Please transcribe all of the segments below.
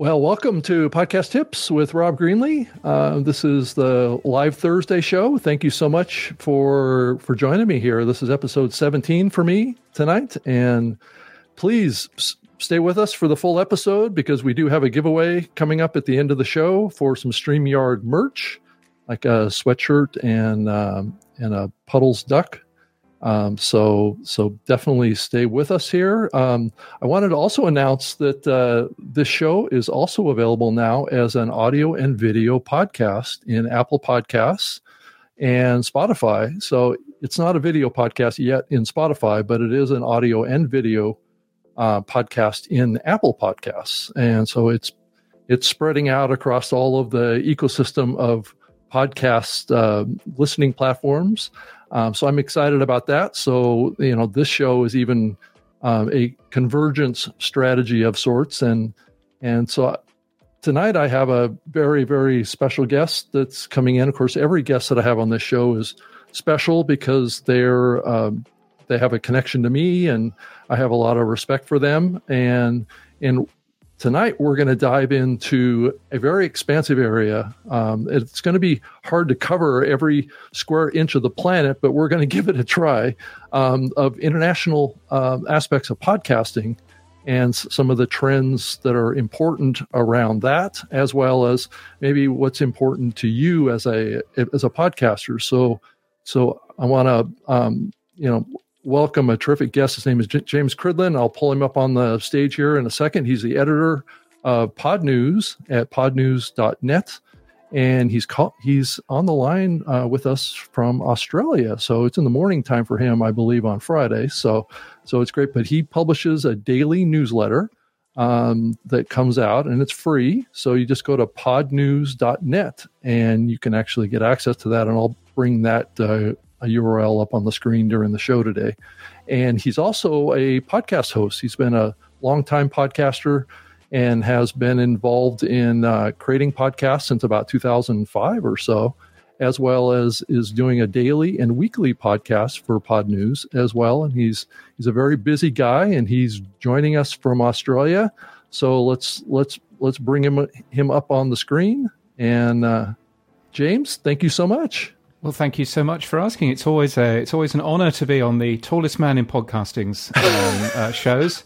Well, welcome to Podcast Tips with Rob Greenlee. Uh, this is the live Thursday show. Thank you so much for for joining me here. This is episode 17 for me tonight, and please s- stay with us for the full episode because we do have a giveaway coming up at the end of the show for some Streamyard merch, like a sweatshirt and um, and a Puddles duck. Um, so so definitely stay with us here. Um, I wanted to also announce that uh, this show is also available now as an audio and video podcast in Apple Podcasts and Spotify. So it's not a video podcast yet in Spotify, but it is an audio and video uh, podcast in Apple Podcasts, and so it's it's spreading out across all of the ecosystem of podcast uh, listening platforms. Um, so I'm excited about that. So you know, this show is even um, a convergence strategy of sorts, and and so tonight I have a very very special guest that's coming in. Of course, every guest that I have on this show is special because they're um, they have a connection to me, and I have a lot of respect for them. And and tonight we're going to dive into a very expansive area. Um, it's going to be hard to cover every square inch of the planet, but we're going to give it a try um, of international um, aspects of podcasting and some of the trends that are important around that, as well as maybe what's important to you as a as a podcaster. So, so I want to um, you know welcome a terrific guest. His name is J- James Cridland. I'll pull him up on the stage here in a second. He's the editor of Pod News at podnews.net. And he's call, he's on the line uh, with us from Australia, so it's in the morning time for him, I believe, on Friday. So, so it's great. But he publishes a daily newsletter um, that comes out, and it's free. So you just go to podnews.net, and you can actually get access to that. And I'll bring that uh, a URL up on the screen during the show today. And he's also a podcast host. He's been a longtime podcaster and has been involved in uh, creating podcasts since about 2005 or so, as well as is doing a daily and weekly podcast for Pod News as well. And he's he's a very busy guy, and he's joining us from Australia. So let's let's let's bring him him up on the screen. And uh, James, thank you so much. Well, thank you so much for asking. It's always a, it's always an honour to be on the tallest man in podcasting's um, uh, shows.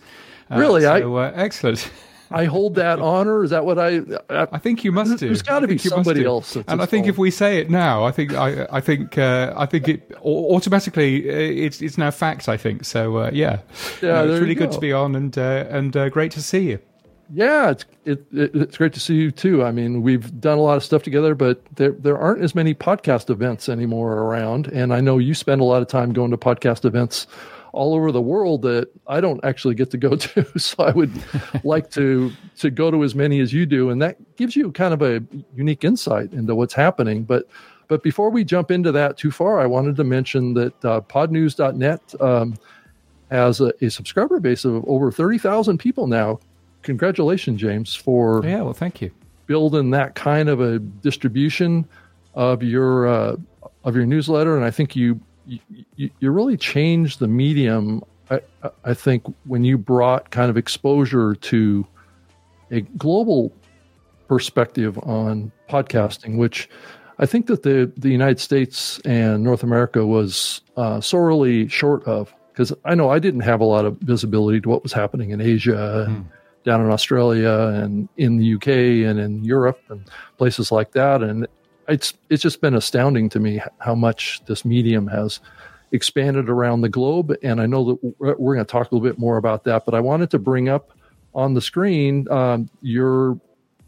Uh, Really? I- uh, excellent. I hold that honor. Is that what I? I I think you must do. There's be think you must somebody else And I think if we say it now, I think I, I think uh, I think it automatically uh, it's it's now fact. I think so. Uh, yeah, Yeah, No, it's really you good to be on and uh, and uh, great to see you. Yeah, it's it, it, it's great to see you too. I mean, we've done a lot of stuff together, but there there aren't as many podcast events anymore around. And I know you spend a lot of time going to podcast events all over the world that I don't actually get to go to. So I would like to to go to as many as you do, and that gives you kind of a unique insight into what's happening. But but before we jump into that too far, I wanted to mention that uh, podnews.net um, has a, a subscriber base of over 30,000 people now. Congratulations, James, for Yeah, well, thank you. building that kind of a distribution of your uh, of your newsletter. And I think you you, you really changed the medium. I, I think when you brought kind of exposure to a global perspective on podcasting, which I think that the the United States and North America was uh, sorely short of. Because I know I didn't have a lot of visibility to what was happening in Asia, and down in Australia, and in the UK, and in Europe, and places like that. And it's it's just been astounding to me how much this medium has expanded around the globe. And I know that we're, going to talk a little bit more about that. But I wanted to bring up on the screen um, your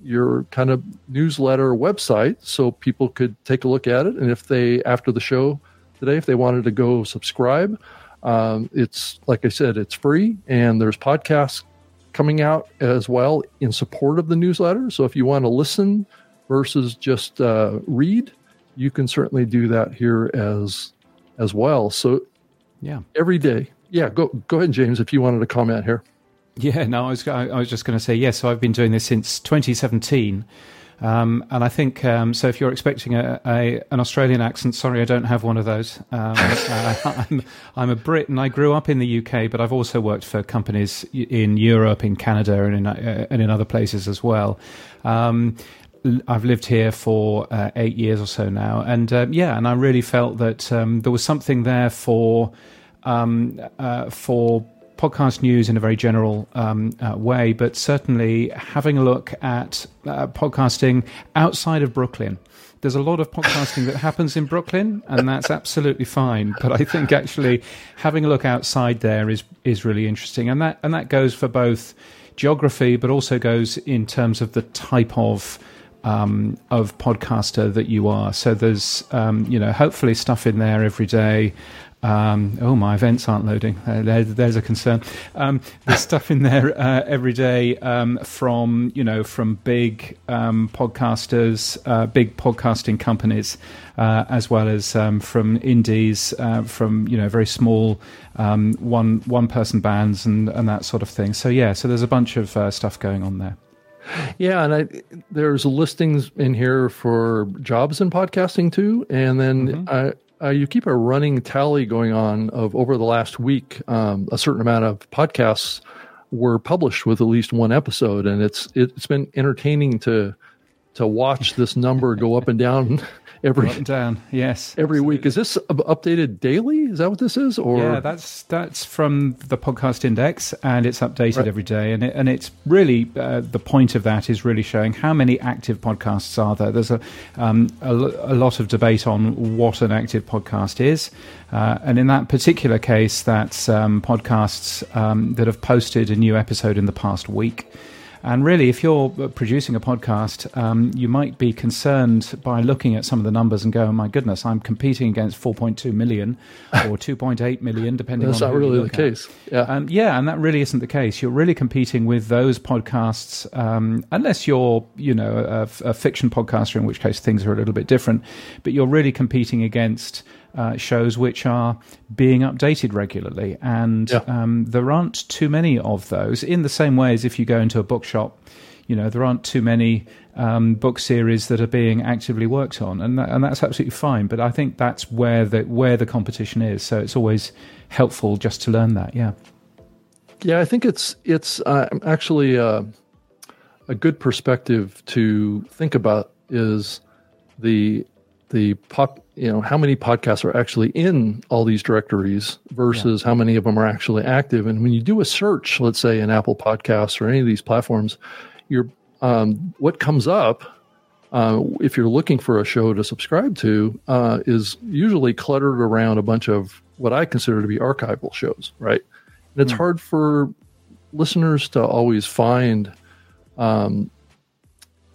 your kind of newsletter website so people could take a look at it. And if they after the show today, if they wanted to go subscribe, um, it's like I said, it's free, and there's podcasts coming out as well in support of the newsletter. So if you want to listen versus just uh, read, you can certainly do that here as as well. So Yeah. every day, yeah. Go go ahead, James, if you wanted to comment here. Yeah, no, I was I I was just going to say yes. so I've been doing this since 2017, Um, and I think um, so. If you're expecting a, a, an Australian accent, sorry, I don't have one of those. Um, uh, I'm, I'm, a Brit, and I grew up in the UK, but I've also worked for companies in Europe, in Canada, and in uh, and in other places as well. Um, I've lived here for uh, eight years or so now, and uh, yeah, and I really felt that um, there was something there for um, uh, for podcast news in a very general um, uh, way, but certainly having a look at uh, podcasting outside of Brooklyn. There's a lot of podcasting that happens in Brooklyn, and that's absolutely fine. But I think actually having a look outside there is is really interesting, and that and that goes for both geography, but also goes in terms of the type of um, of podcaster that you are. So there's um, you know hopefully stuff in there every day um, oh, my events aren't loading. Uh, there, there's a concern. Um, there's stuff in there uh, every day um, from you know from big um, podcasters, uh, big podcasting companies, uh, as well as um, from indies, uh, from you know very small um, one one person bands and and that sort of thing. So yeah, so there's a bunch of uh, stuff going on there. Yeah, and I, there's listings in here for jobs in podcasting too, and then mm-hmm. Uh, you keep a running tally going on of over the last week. Um, a certain amount of podcasts were published with at least one episode, and it's it's been entertaining to to watch this number go up and down every up down. Yes, every absolutely. week. Is this updated daily? Is that what this is? Or yeah, that's that's from the podcast index, and it's updated right. every day. And it, and it's really uh, the point of that is really showing how many active podcasts are there. There's a um, a, a, lot of debate on what an active podcast is, uh, and in that particular case, that's um, podcasts um, that have posted a new episode in the past week. And really, if you're producing a podcast, um, you might be concerned by looking at some of the numbers and go, oh, my goodness, I'm competing against 4.2 million or 2.8 million, depending That's on not really the case. Yeah. Um, yeah, and that really isn't the case. You're really competing with those podcasts, um, unless you're, you know, a, a fiction podcaster, in which case things are a little bit different. But you're really competing against uh, shows which are being updated regularly, and yeah. um, there aren't too many of those. In the same way as if you go into a bookshop, you know there aren't too many um, book series that are being actively worked on, and that, and that's absolutely fine. But I think that's where the where the competition is. So it's always helpful just to learn that. Yeah. Yeah, I think it's it's uh, actually uh, a good perspective to think about is the the pop you know how many podcasts are actually in all these directories versus yeah. how many of them are actually active and when you do a search let's say in apple podcasts or any of these platforms you're um, what comes up uh, if you're looking for a show to subscribe to uh, is usually cluttered around a bunch of what i consider to be archival shows right and it's mm. hard for listeners to always find um,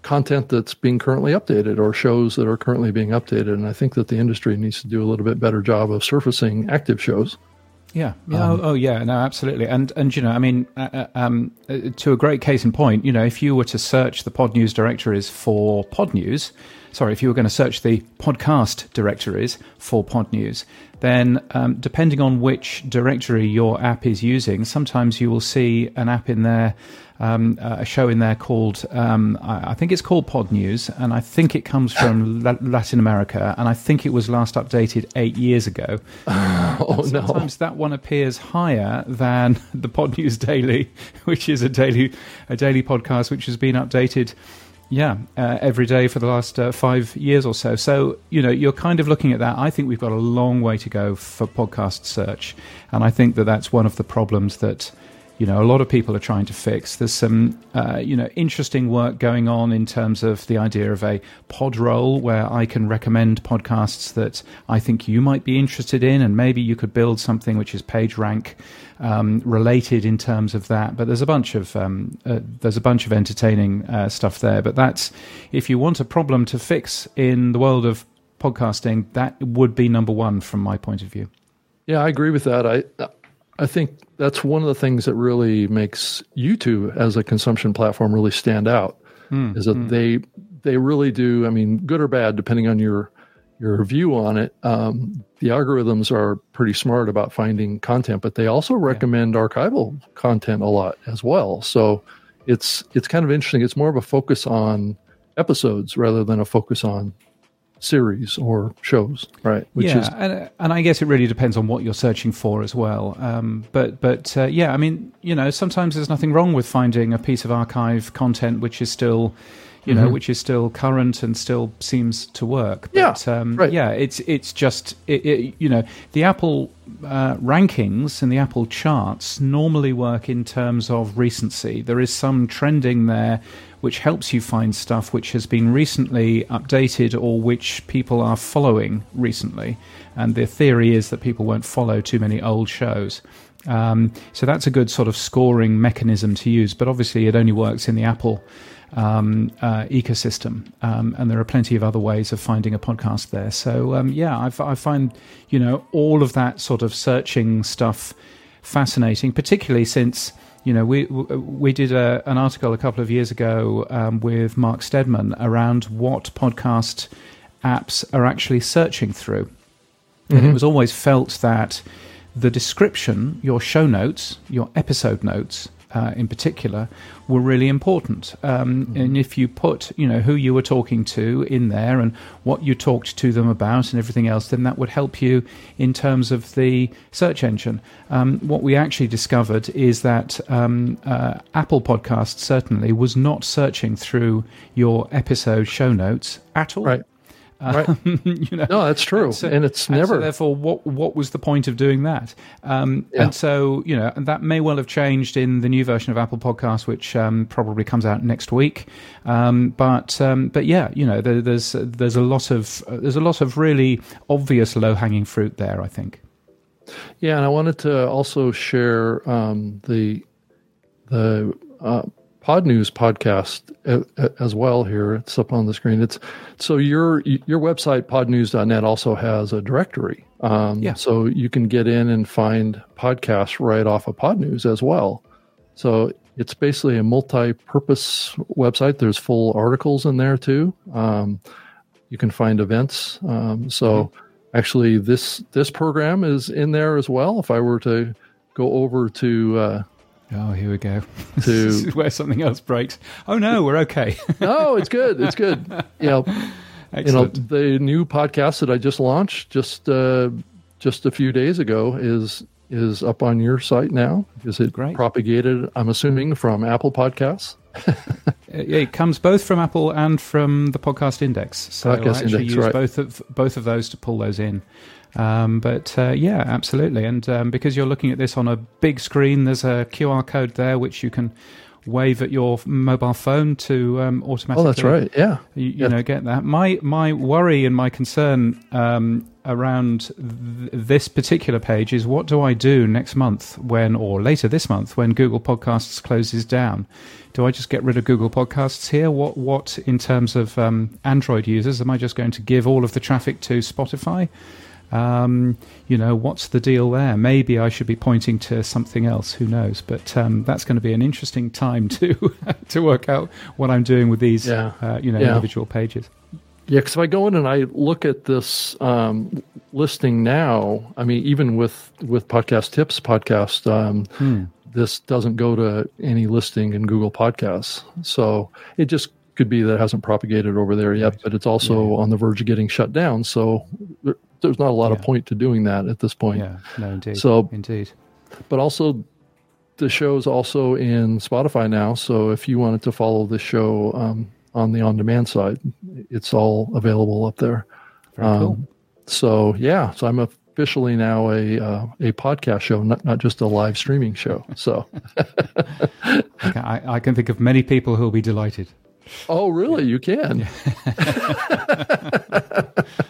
content that's being currently updated or shows that are currently being updated. And I think that the industry needs to do a little bit better job of surfacing active shows. Yeah. Yeah. Um, oh, oh, yeah. No, absolutely. And and you know, I mean, uh, uh, um, uh, to a great case in point, you know, if you were to search the Pod News directories for Pod News, sorry, if you were going to search the podcast directories for Pod News, then um, depending on which directory your app is using, sometimes you will see an app in there um, a show in there called um, I, I, think it's called Pod News, and I think it comes from Latin America, and I think it was last updated eight years ago. oh no! Sometimes that one appears higher than the Pod News Daily, which is a daily a daily podcast which has been updated. Yeah, uh, every day for the last uh, five years or so. So, you know, you're kind of looking at that. I think we've got a long way to go for podcast search. And I think that that's one of the problems that you know a lot of people are trying to fix. There's some uh, you know interesting work going on in terms of the idea of a pod roll where I can recommend podcasts that I think you might be interested in, and maybe you could build something which is page rank um, related in terms of that. But there's a bunch of um, uh, there's a bunch of entertaining uh, stuff there. But that's if you want a problem to fix in the world of podcasting, that would be number one from my point of view. Yeah, I agree with that. I I think that's one of the things that really makes YouTube as a consumption platform really stand out. Mm, is that mm. they they really do. I mean, good or bad, depending on your your view on it. Um, the algorithms are pretty smart about finding content, but they also recommend yeah. archival content a lot as well. So it's it's kind of interesting. It's more of a focus on episodes rather than a focus on series or shows, right? Which yeah, is, and, and I guess it really depends on what you're searching for as well. Um, but but uh, yeah, I mean, you know, sometimes there's nothing wrong with finding a piece of archive content which is still you know, mm-hmm. which is still current and still seems to work. But, yeah, um, right. yeah, it's it's just it, it, you know the Apple uh, rankings and the Apple charts normally work in terms of recency. There is some trending there which helps you find stuff which has been recently updated or which people are following recently. And the theory is that people won't follow too many old shows. Um, so that's a good sort of scoring mechanism to use, but obviously it only works in the Apple um, uh, ecosystem, um, and there are plenty of other ways of finding a podcast there. So um, yeah, I, I, find you know all of that sort of searching stuff fascinating, particularly since you know we we did a, an article a couple of years ago um, with Mark Steadman around what podcast apps are actually searching through, mm-hmm. and it was always felt that the description, your show notes, your episode notes uh, in particular were really important. Um, mm-hmm. And if you put, you know, who you were talking to in there and what you talked to them about and everything else, then that would help you in terms of the search engine. Um, what we actually discovered is that um, uh, Apple Podcasts certainly was not searching through your episode show notes at all. Right. Right. Um, you know, no, that's true, and, so, and it's never. And so therefore, what what was the point of doing that? Um, yeah. And so, you know, and that may well have changed in the new version of Apple Podcasts, which um, probably comes out next week. Um, but um, but yeah, you know, there, there's there's a lot of uh, there's a lot of really obvious low hanging fruit there. I think. Yeah, and I wanted to also share um, the the uh, Podnews podcast as well here. It's up on the screen. It's so your your website podnews.net also has a directory. Um, yeah. So you can get in and find podcasts right off of Pod News as well. So it's basically a multi-purpose website. There's full articles in there too. Um, you can find events. Um, so mm-hmm. actually, this this program is in there as well. If I were to go over to uh, Oh, here we go. To where something else breaks. Oh no, we're okay. no, it's good. It's good. Yeah, you know, the new podcast that I just launched just uh, just a few days ago is is up on your site now. Is it Great. propagated? I'm assuming from Apple Podcasts. it comes both from Apple and from the Podcast Index. So podcast I actually index, use right. both of both of those to pull those in. Um, but uh, yeah, absolutely. And um, because you're looking at this on a big screen, there's a QR code there which you can wave at your mobile phone to um, automatically. Oh, that's right. Yeah, you, you yeah. know, get that. My my worry and my concern um, around th- this particular page is what do I do next month when, or later this month when Google Podcasts closes down? Do I just get rid of Google Podcasts here? What what in terms of um, Android users am I just going to give all of the traffic to Spotify? Um, you know, what's the deal there? Maybe I should be pointing to something else. Who knows? But um, that's going to be an interesting time to to work out what I'm doing with these, yeah. uh, you know, yeah. individual pages. Yeah, because if I go in and I look at this um, listing now, I mean, even with with podcast tips podcast, um, hmm. this doesn't go to any listing in Google Podcasts. So it just could be that it hasn't propagated over there yet, right. but it's also yeah. on the verge of getting shut down. So there's not a lot yeah. of point to doing that at this point. Yeah, no, indeed. So, indeed. But also, the show's also in Spotify now. So if you wanted to follow the show um, on the on-demand side, it's all available up there. Um, cool. So yeah, so I'm officially now a uh, a podcast show, not not just a live streaming show. So I, I can think of many people who will be delighted. Oh, really? You can.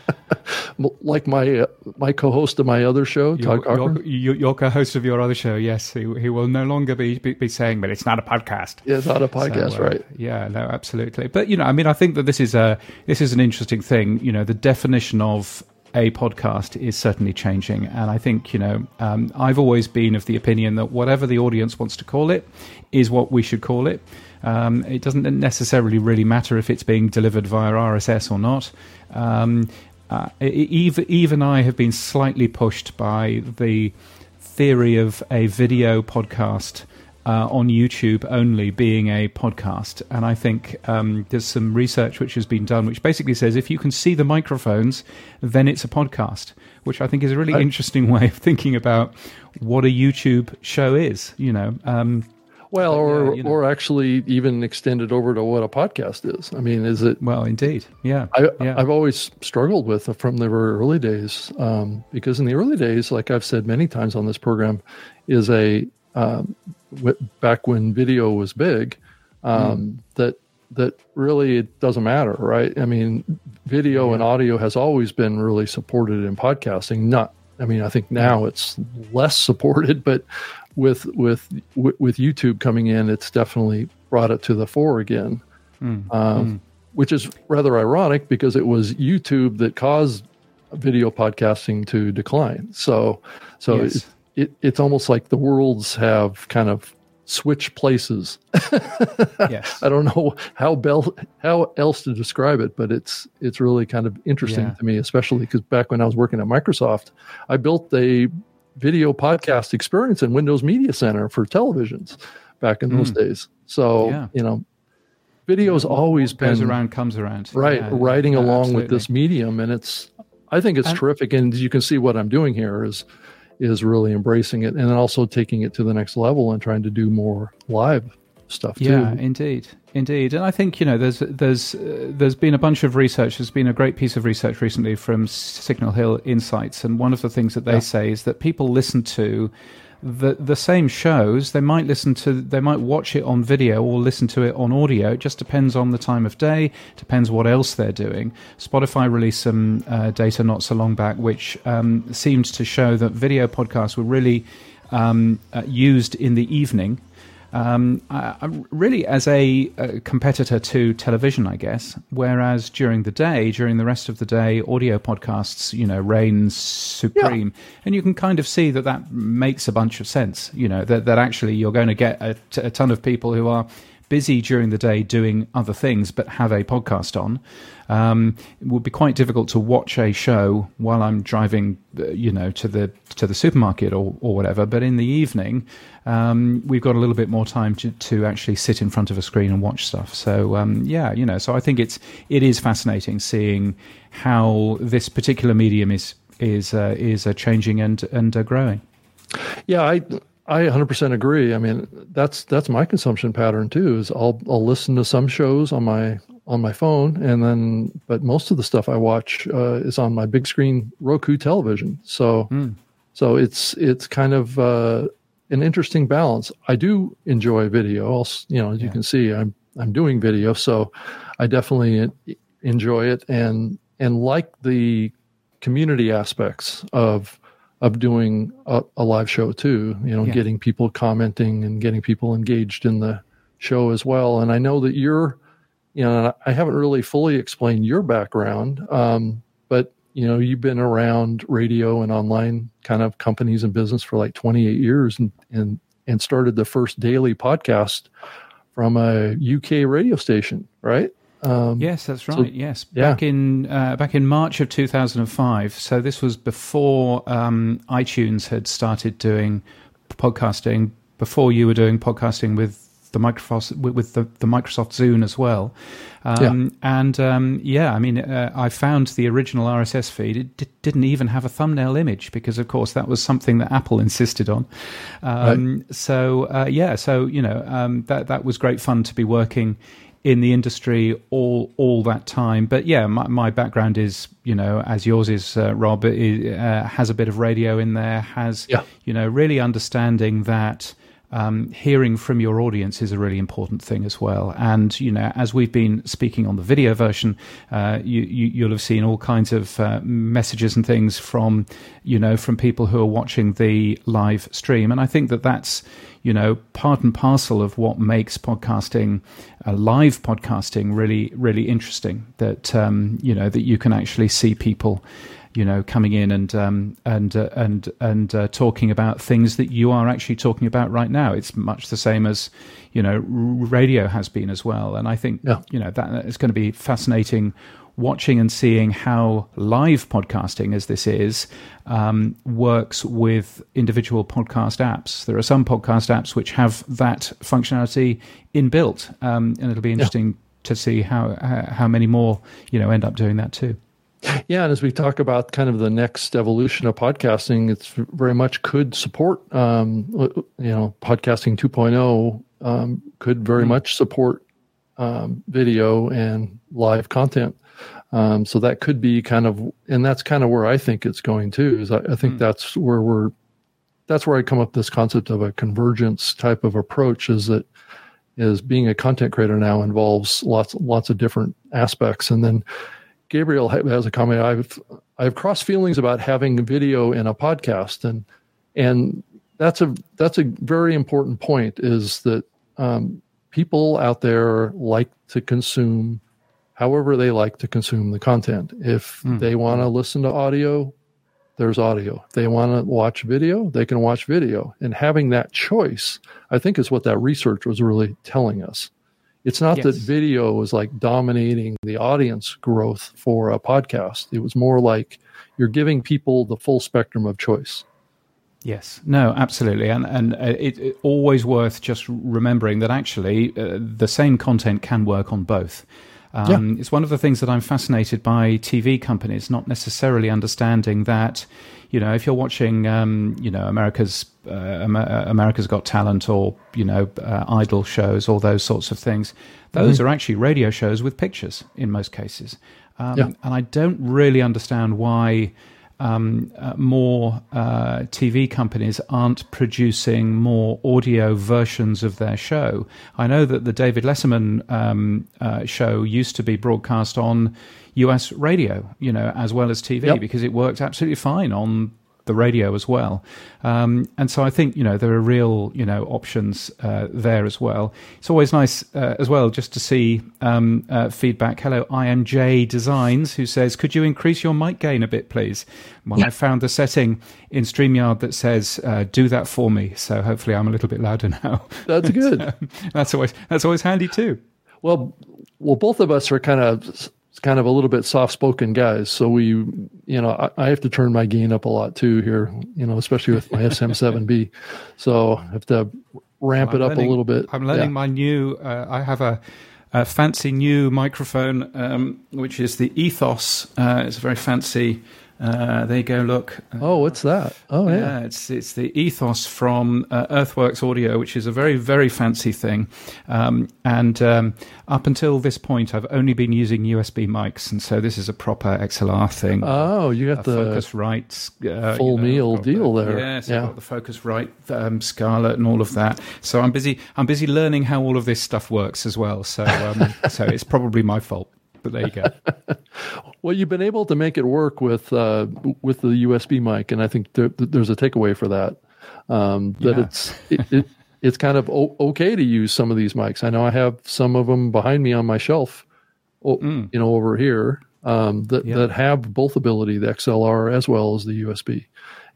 like my uh, my co-host of my other show, Todd Cochran. Your, your, co-host of your other show, yes, he, he will no longer be, be, be saying, but it's not a podcast. Yeah, it's not a podcast, so, uh, right? Yeah, no, absolutely. But you know, I mean, I think that this is a this is an interesting thing. You know, the definition of a podcast is certainly changing. And I think, you know, um, I've always been of the opinion that whatever the audience wants to call it is what we should call it. Um, it doesn't necessarily really matter if it's being delivered via RSS or not. Um, uh, even, even I have been slightly pushed by the theory of a video podcast uh, on YouTube only being a podcast. And I think um, there's some research which has been done which basically says if you can see the microphones, then it's a podcast, which I think is a really interesting way of thinking about what a YouTube show is, you know. Um, well, or you know. or actually even extend it over to what a podcast is. I mean, is it? Well, indeed, yeah. I, yeah. I've always struggled with from the very early days um, because in the early days, like I've said many times on this program, is a um, w- back when video was big, um, mm. that that really it doesn't matter, right? I mean, video yeah. and audio has always been really supported in podcasting. Not, I mean, I think now it's less supported, but with with with YouTube coming in, it's definitely brought it to the fore again, mm. Um, mm. which is rather ironic because it was YouTube that caused video podcasting to decline. So, so yes. it, it, it's almost like the worlds have kind of switched places. yes. I don't know how bel- how else to describe it, but it's it's really kind of interesting yeah. to me, especially because back when I was working at Microsoft, I built a video podcast experience in Windows Media Center for televisions back in mm. those days. So, yeah. you know, video's yeah, always been around comes around. Right, yeah, riding along absolutely. with this medium and it's I think it's and, terrific and you can see what I'm doing here is is really embracing it and then also taking it to the next level and trying to do more live stuff too. Yeah, indeed. Indeed, and I think you know there's there's uh, there's been a bunch of research. There's been a great piece of research recently from Signal Hill Insights, and one of the things that they yeah. say is that people listen to the the same shows. They might listen to, they might watch it on video or listen to it on audio. It just depends on the time of day. Depends what else they're doing. Spotify released some uh, data not so long back, which um, seemed to show that video podcasts were really um, uh, used in the evening um, really as a, a, competitor to television, I guess. Whereas during the day, during the rest of the day, audio podcasts, you know, reigns supreme, yeah. and you can kind of see that that makes a bunch of sense. You know, that that actually you're going to get a, t- a ton of people who are busy during the day doing other things but have a podcast on. Um, it would be quite difficult to watch a show while I'm driving, uh, you know, to the to the supermarket or, or whatever. But in the evening, um, we've got a little bit more time to, to actually sit in front of a screen and watch stuff. So um, yeah, you know, so I think it's it is fascinating seeing how this particular medium is is uh, is uh, changing and and uh, growing. Yeah, I I 100% agree. I mean, that's that's my consumption pattern too. Is I'll I'll listen to some shows on my on my phone, and then but most of the stuff I watch uh, is on my big screen Roku television. So mm. so it's it's kind of uh, an interesting balance. I do enjoy video. I'll, you know, as yeah. you can see, I'm I'm doing video, so I definitely enjoy it and and like the community aspects of of doing a, a live show too. You know, yeah. getting people commenting and getting people engaged in the show as well. And I know that you're, you know, I haven't really fully explained your background, um, but you know, you've been around radio and online kind of companies and business for like 28 years, and and and started the first daily podcast from a UK radio station, right? Um, yes, that's right. So, yes, back yeah. in uh, back in March of 2005. So this was before um, iTunes had started doing podcasting. Before you were doing podcasting with the Microsoft with the, the Microsoft Zune as well. Um, yeah. And um, yeah, I mean, uh, I found the original RSS feed. It d- didn't even have a thumbnail image because, of course, that was something that Apple insisted on. Um, right. So uh, yeah, so you know, um, that that was great fun to be working in the industry all all that time. But yeah, my, my background is you know as yours is, uh, Rob. It, uh, has a bit of radio in there. Has yeah. you know really understanding that. Um, hearing from your audience is a really important thing as well. And you know, as we've been speaking on the video version, uh, you, you will have seen all kinds of uh, messages and things from you know from people who are watching the live stream. And I think that that's you know, part and parcel of what makes podcasting, uh, live podcasting, really, really interesting. That um, you know that you can actually see people you know, coming in and um, and uh, and and uh, talking about things that you are actually talking about right now. It's much the same as you know radio has been as well. And I think yeah. you know that is going to be fascinating watching and seeing how live podcasting, as this is, um, works with individual podcast apps. There are some podcast apps which have that functionality inbuilt, um, and it'll be interesting yeah. to see how how many more you know end up doing that too. Yeah, and as we talk about kind of the next evolution of podcasting, it's very much could support, um, you know, podcasting 2.0 um, could very mm-hmm. much support um, video and live content. Um, so that could be kind of, and that's kind of where I think it's going too. Is I, I think mm. that's where we're, that's where I come up with this concept of a convergence type of approach. Is that is being a content creator now involves lots lots of different aspects, and then Gabriel has a comment. I've I have cross feelings about having video in a podcast, and and that's a that's a very important point. Is that um, people out there like to consume however they like to consume the content. If mm. they want to listen to audio, there's audio. If they want to watch video, they can watch video. And having that choice, I think, is what that research was really telling us. It's not yes. that video was like dominating the audience growth for a podcast. It was more like you're giving people the full spectrum of choice. Yes, no, absolutely, and and uh, it, it always worth just remembering that actually uh, the same content can work on both. Um, yeah. It's one of the things that I'm fascinated by TV companies not necessarily understanding that, you know, if you're watching, um, you know, America's uh, uh, America's Got Talent or you know, uh, idol shows, all those sorts of things, those mm-hmm. are actually radio shows with pictures in most cases. Um, yeah. And I don't really understand why um, uh, more uh, TV companies aren't producing more audio versions of their show. I know that the David Letterman um, uh, show used to be broadcast on US radio, you know, as well as TV yep. because it worked absolutely fine on the radio as well. Um, and so I think you know there are real you know options uh, there as well. It's always nice uh, as well just to see um, uh, feedback. Hello, IMJ Designs, who says, "Could you increase your mic gain a bit, please?" Well, yeah. I found the setting in Streamyard that says, uh, "Do that for me." So hopefully, I'm a little bit louder now. That's good. so, that's always that's always handy too. Well, well, both of us are kind of kind of a little bit soft spoken guys. So we, you know, I, I, have to turn my gain up a lot too here, you know, especially with my SM7B. So I have to ramp well, it up learning, a little bit. I'm learning yeah. my new, uh, I have a, a, fancy new microphone, um, which is the Ethos. Uh, it's a very fancy uh, there you go. Look. Oh, what's that? Oh, yeah. yeah it's it's the Ethos from uh, Earthworks Audio, which is a very very fancy thing. Um, and um, up until this point, I've only been using USB mics, and so this is a proper XLR thing. Oh, you got the Focusrite uh, full you know, meal deal the, there. Yes, yeah, I've got the Focusrite um, Scarlett and all of that. So I'm busy. I'm busy learning how all of this stuff works as well. So um, so it's probably my fault but there you go. well, you've been able to make it work with uh, with the USB mic, and I think there, there's a takeaway for that. Um, that yeah. it's it, it, it's kind of o- okay to use some of these mics. I know I have some of them behind me on my shelf, mm. you know, over here um, that yeah. that have both ability, the XLR as well as the USB,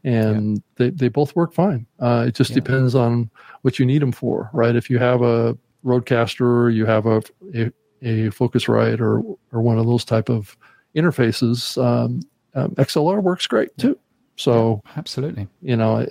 and yeah. they they both work fine. Uh, it just depends on what you need them for, right? If you have a Rodecaster, you have a, a a Focusrite or or one of those type of interfaces, um, um, XLR works great too. So yeah, absolutely, you know.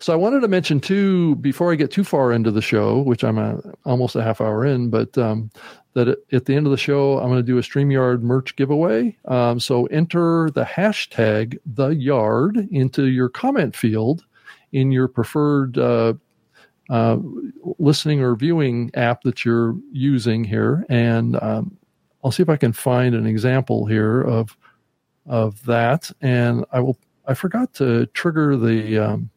So I wanted to mention too before I get too far into the show, which I'm a, almost a half hour in, but um, that at the end of the show I'm going to do a Streamyard merch giveaway. Um, so enter the hashtag the yard into your comment field in your preferred uh, uh, listening or viewing app that you're using here, and um, I'll see if I can find an example here of of that. And I will. I forgot to trigger the um,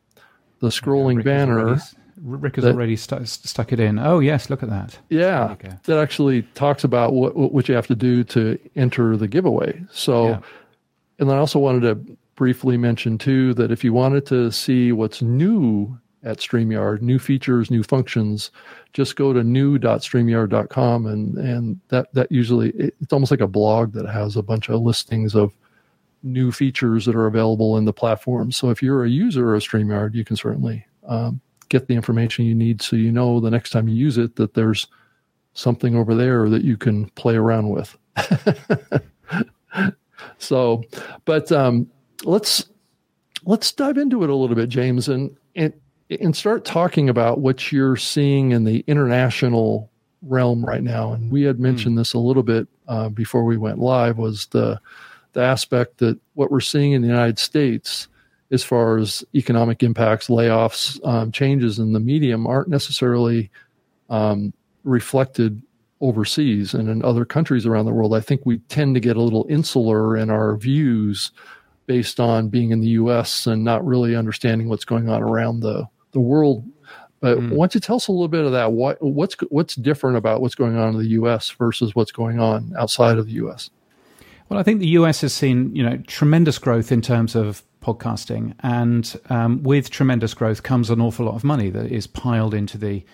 the scrolling Rick banner. Already, Rick has that, already stu- stuck it in. Oh yes, look at that. Yeah, that actually talks about what what you have to do to enter the giveaway. So, yeah. and I also wanted to briefly mention too that if you wanted to see what's new at StreamYard, new features, new functions, just go to new.streamyard.com and and that that usually it's almost like a blog that has a bunch of listings of new features that are available in the platform. So if you're a user of StreamYard, you can certainly um, get the information you need so you know the next time you use it that there's something over there that you can play around with. so, but um, let's let's dive into it a little bit, James, and and and start talking about what you're seeing in the international realm right now. And we had hmm. mentioned this a little bit uh, before we went live. Was the the aspect that what we're seeing in the United States, as far as economic impacts, layoffs, um, changes in the medium, aren't necessarily um, reflected overseas and in other countries around the world. I think we tend to get a little insular in our views based on being in the U.S. and not really understanding what's going on around the the world. But mm. why don't you tell us a little bit of that? What what's what's different about what's going on in the U.S. versus what's going on outside of the U.S. Well, I think the US has seen you know tremendous growth in terms of podcasting, and um, with tremendous growth comes an awful lot of money that is piled into the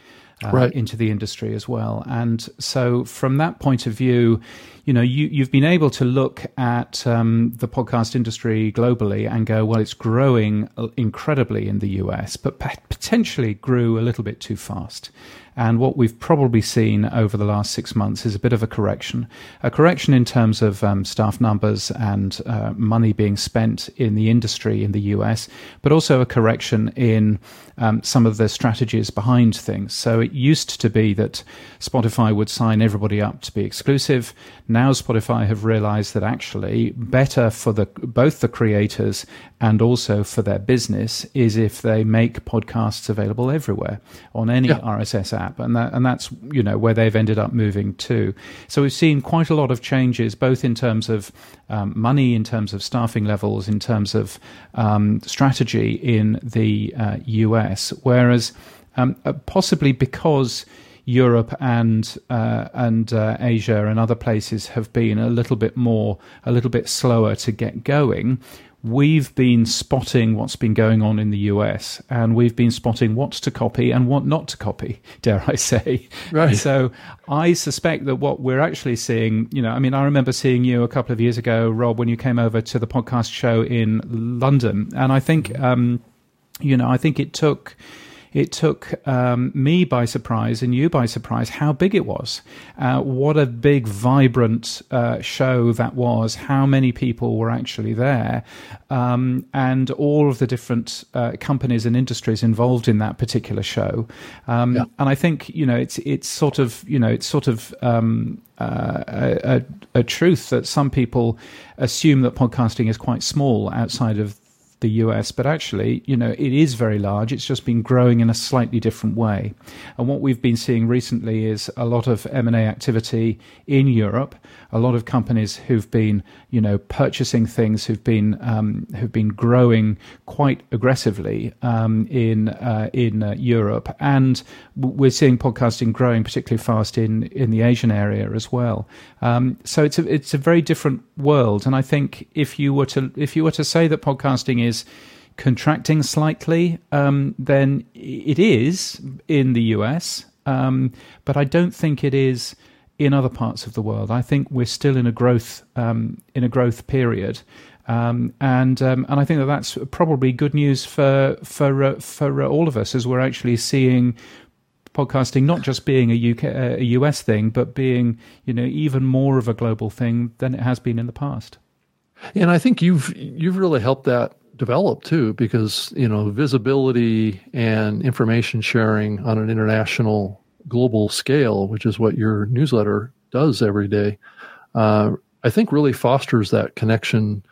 uh, right. into the industry as well. And so, from that point of view, you know, you, you've been able to look at um, the podcast industry globally and go, well, it's growing incredibly in the US, but potentially grew a little bit too fast. And what we've probably seen over the last six months is a bit of a correction, a correction in terms of um, staff numbers and uh, money being spent in the industry in the US, but also a correction in um, some of the strategies behind things. So it used to be that Spotify would sign everybody up to be exclusive. Now Spotify have realized that actually better for the both the creators and also for their business is if they make podcasts available everywhere on any yeah. RSS app, and that and that's you know where they've ended up moving to. So we've seen quite a lot of changes, both in terms of um, money, in terms of staffing levels, in terms of um, strategy in the uh, US, whereas um, uh, possibly because Europe and uh, and uh, Asia and other places have been a little bit more, a little bit slower to get going we've been spotting what's been going on in the US and we've been spotting what to copy and what not to copy, dare I say. Right. So I suspect that what we're actually seeing, you know, I mean, I remember seeing you a couple of years ago, Rob, when you came over to the podcast show in London. And I think, um, you know, I think it took it took um, me by surprise and you by surprise how big it was. Uh, what a big, vibrant uh, show that was, how many people were actually there, um, and all of the different uh, companies and industries involved in that particular show. Um, yeah. And I think, you know, it's, it's sort of, you know, it's sort of, um, uh, a, a, truth that some people assume that podcasting is quite small outside of the US, but actually, you know, it is very large. It's just been growing in a slightly different way. And what we've been seeing recently is a lot of M&A activity in Europe, a lot of companies who've been, you know, purchasing things, who've been um, who've been growing quite aggressively um, in uh, in uh, Europe, and we're seeing podcasting growing particularly fast in in the Asian area as well. Um, so it's a it's a very different world, and I think if you were to if you were to say that podcasting is contracting slightly, um, then it is in the US, um, but I don't think it is in other parts of the world. I think we're still in a growth um, in a growth period, um, and um, and I think that that's probably good news for for uh, for uh, all of us as we're actually seeing podcasting not just being a UK a US thing, but being you know even more of a global thing than it has been in the past. And I think you've you've really helped that develop too, because you know visibility and information sharing on an international global scale, which is what your newsletter does every day, uh, I think really fosters that connection.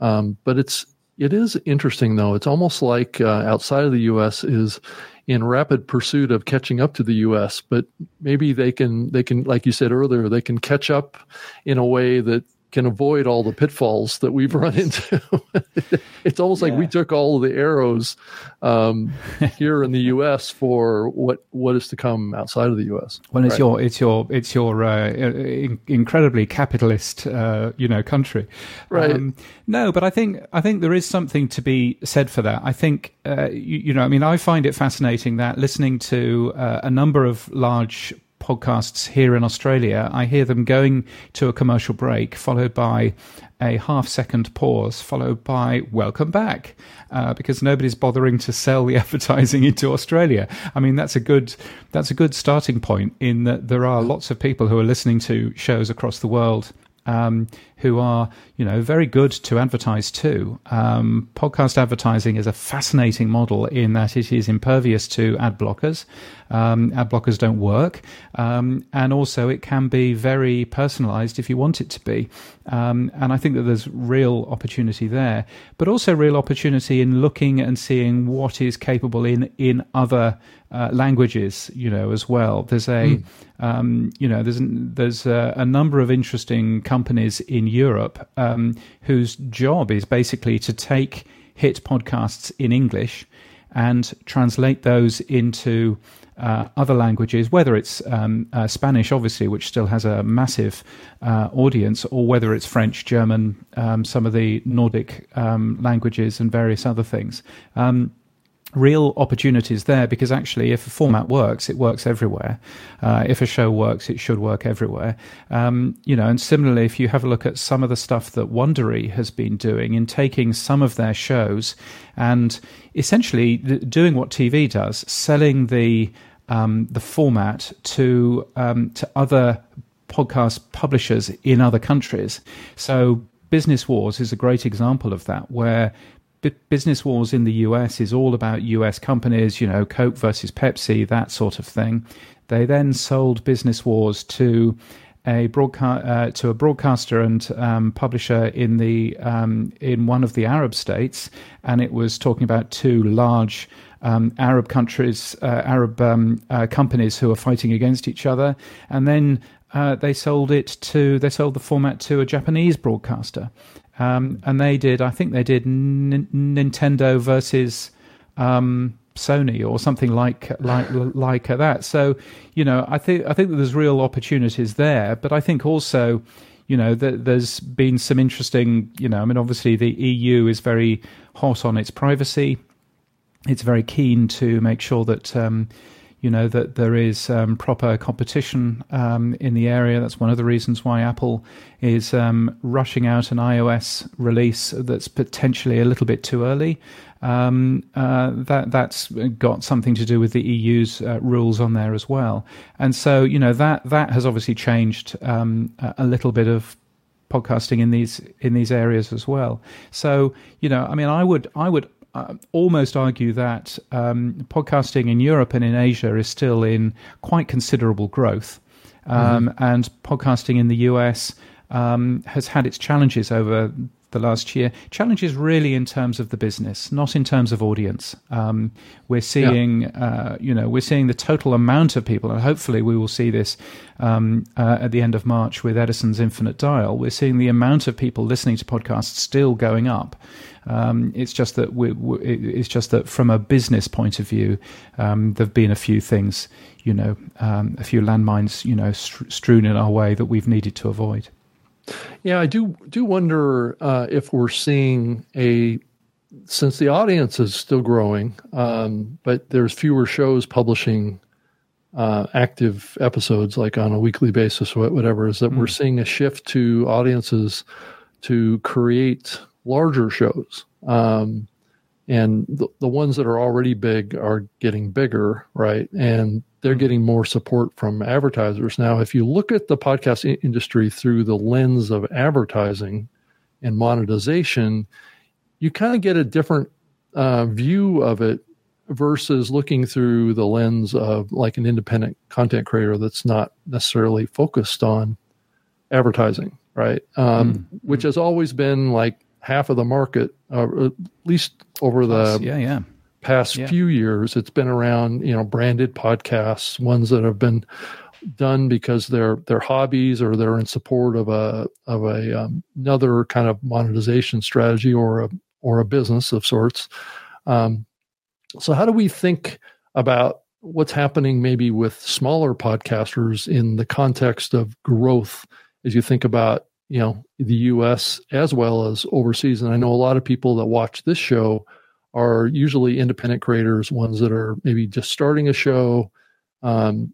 Um, but it's it is interesting though. It's almost like uh, outside of the U.S. is in rapid pursuit of catching up to the U.S. But maybe they can they can like you said earlier they can catch up in a way that can avoid all the pitfalls that we've run into. it's almost yeah. like we took all of the arrows um, here in the U.S. for what what is to come outside of the U.S. Well, it's right. your it's your it's your uh, in- incredibly capitalist uh, you know country, right? Um, no, but I think I think there is something to be said for that. I think uh, you, you, know I mean I find it fascinating that listening to uh, a number of large podcasts here in Australia, I hear them going to a commercial break, followed by a half second pause, followed by welcome back, uh, because nobody's bothering to sell the advertising into Australia. I mean, that's a good that's a good starting point in that there are lots of people who are listening to shows across the world um, who are, you know, very good to advertise to. Um, podcast advertising is a fascinating model in that it is impervious to ad blockers. Um, ad blockers don't work, um, and also it can be very personalised if you want it to be. Um, and I think that there's real opportunity there, but also real opportunity in looking and seeing what is capable in in other uh, languages, you know, as well. There's a, mm. um, you know, there's there's a, a, number of interesting companies in Europe um, whose job is basically to take hit podcasts in English and translate those into uh, other languages, whether it's um, uh, Spanish, obviously, which still has a massive uh, audience, or whether it's French, German, um, some of the Nordic um, languages, and various other things. Real opportunities there because actually, if a format works, it works everywhere. Uh, if a show works, it should work everywhere. Um, you know, and similarly, if you have a look at some of the stuff that Wondery has been doing in taking some of their shows and essentially doing what TV does, selling the um, the format to um, to other podcast publishers in other countries. So Business Wars is a great example of that, where business wars in the US is all about US companies, you know, Coke versus Pepsi, that sort of thing. They then sold Business Wars to a broadcast uh, to a broadcaster and um, publisher in the um, in one of the Arab states, and it was talking about two large um, Arab countries, uh, Arab um, uh, companies who are fighting against each other, and then uh, they sold it to they sold the format to a Japanese broadcaster, um, and they did, I think they did N- Nintendo versus um, Sony or something like like like that. So, you know, I think I think that there's real opportunities there, but I think also, you know, that there's been some interesting, you know, I mean, obviously the EU is very hot on its privacy. It's very keen to make sure that. Um, you know that there is um, proper competition um, in the area. That's one of the reasons why Apple is um, rushing out an iOS release that's potentially a little bit too early. Um, uh, that that's got something to do with the EU's uh, rules on there as well. And so you know that that has obviously changed um, a little bit of podcasting in these in these areas as well. So you know, I mean, I would I would almost argue that um, podcasting in Europe and in Asia is still in quite considerable growth. Um, mm-hmm. And podcasting in the US um, has had its challenges over the last year. Challenges really in terms of the business, not in terms of audience. Um, we're seeing, yeah. uh, you know, we're seeing the total amount of people, and hopefully we will see this um, uh, at the end of March with Edison's Infinite Dial. We're seeing the amount of people listening to podcasts still going up. Um, it's just that we, we, it's just that from a business point of view, um, there've been a few things, you know, um, a few landmines, you know, strewn in our way that we've needed to avoid. Yeah, I do do wonder uh, if we're seeing a since the audience is still growing, um, but there's fewer shows publishing uh, active episodes like on a weekly basis or whatever. Is that mm. we're seeing a shift to audiences to create larger shows. Um, and the, the ones that are already big are getting bigger, right? And they're mm-hmm. getting more support from advertisers. Now, if you look at the podcast industry through the lens of advertising and monetization, you kind of get a different uh, view of it versus looking through the lens of like an independent content creator that's not necessarily focused on advertising, right? Um, mm-hmm. Which has always been like half of the market, uh, at least over the yeah, yeah. past yeah. few years. It's been around, you know, branded podcasts, ones that have been done because they're they're hobbies or they're in support of a of a um, another kind of monetization strategy or a or a business of sorts. Um, so, how do we think about what's happening maybe with smaller podcasters in the context of growth as you think about you know the U.S. as well as overseas. And I know a lot of people that watch this show are usually independent creators, ones that are maybe just starting a show, um,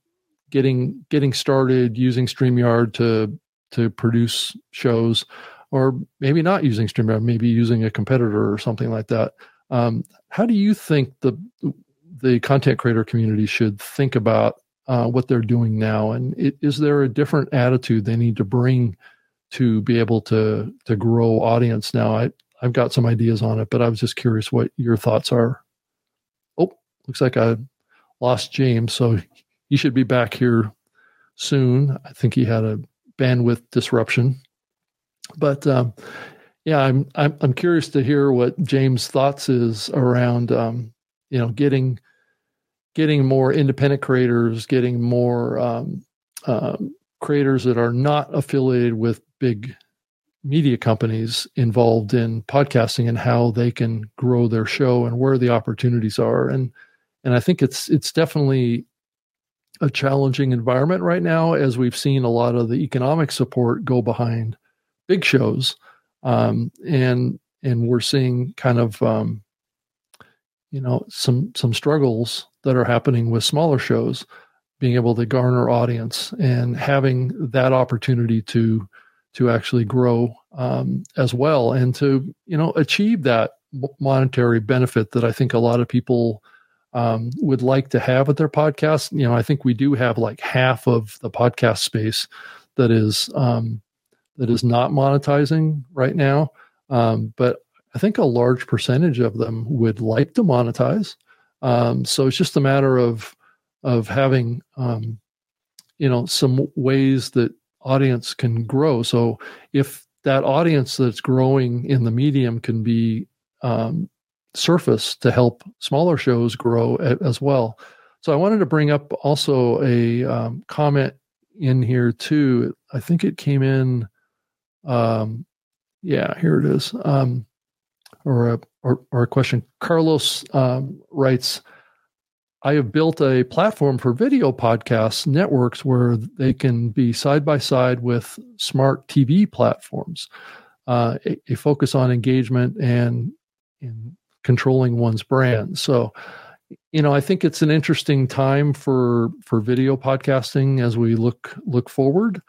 getting getting started using StreamYard to to produce shows, or maybe not using StreamYard, maybe using a competitor or something like that. Um, how do you think the the content creator community should think about uh, what they're doing now, and it, is there a different attitude they need to bring to be able to to grow audience now? I I've got some ideas on it, but I was just curious what your thoughts are. Oh, looks like I lost James, so he should be back here soon. I think he had a bandwidth disruption, but um, yeah, I'm, I'm I'm curious to hear what James' thoughts is around um, you know getting getting more independent creators, getting more um, um, creators that are not affiliated with big media companies involved in podcasting and how they can grow their show and where the opportunities are. And and I think it's it's definitely a challenging environment right now as we've seen a lot of the economic support go behind big shows. Um, and and we're seeing kind of um, you know some some struggles that are happening with smaller shows being able to garner audience and having that opportunity to to actually grow um, as well and to you know achieve that monetary benefit that I think a lot of people um, would like to have with their podcast. You know, I think we do have like half of the podcast space that is um, that is not monetizing right now, um, but I think a large percentage of them would like to monetize. Um, so it's just a matter of of having um, you know some ways that audience can grow. So if that audience that's growing in the medium can be um, surface to help smaller shows grow as well. So I wanted to bring up also a um, comment in here too. I think it came in. Um, yeah, here it is. Um, or a or, or a question. Carlos um, writes, I have built a platform for video podcasts networks where they can be side by side with smart TV platforms. Uh, a, a, focus on engagement and, and controlling one's brand. So, you know, I think it's an interesting time for for video podcasting as we look look forward,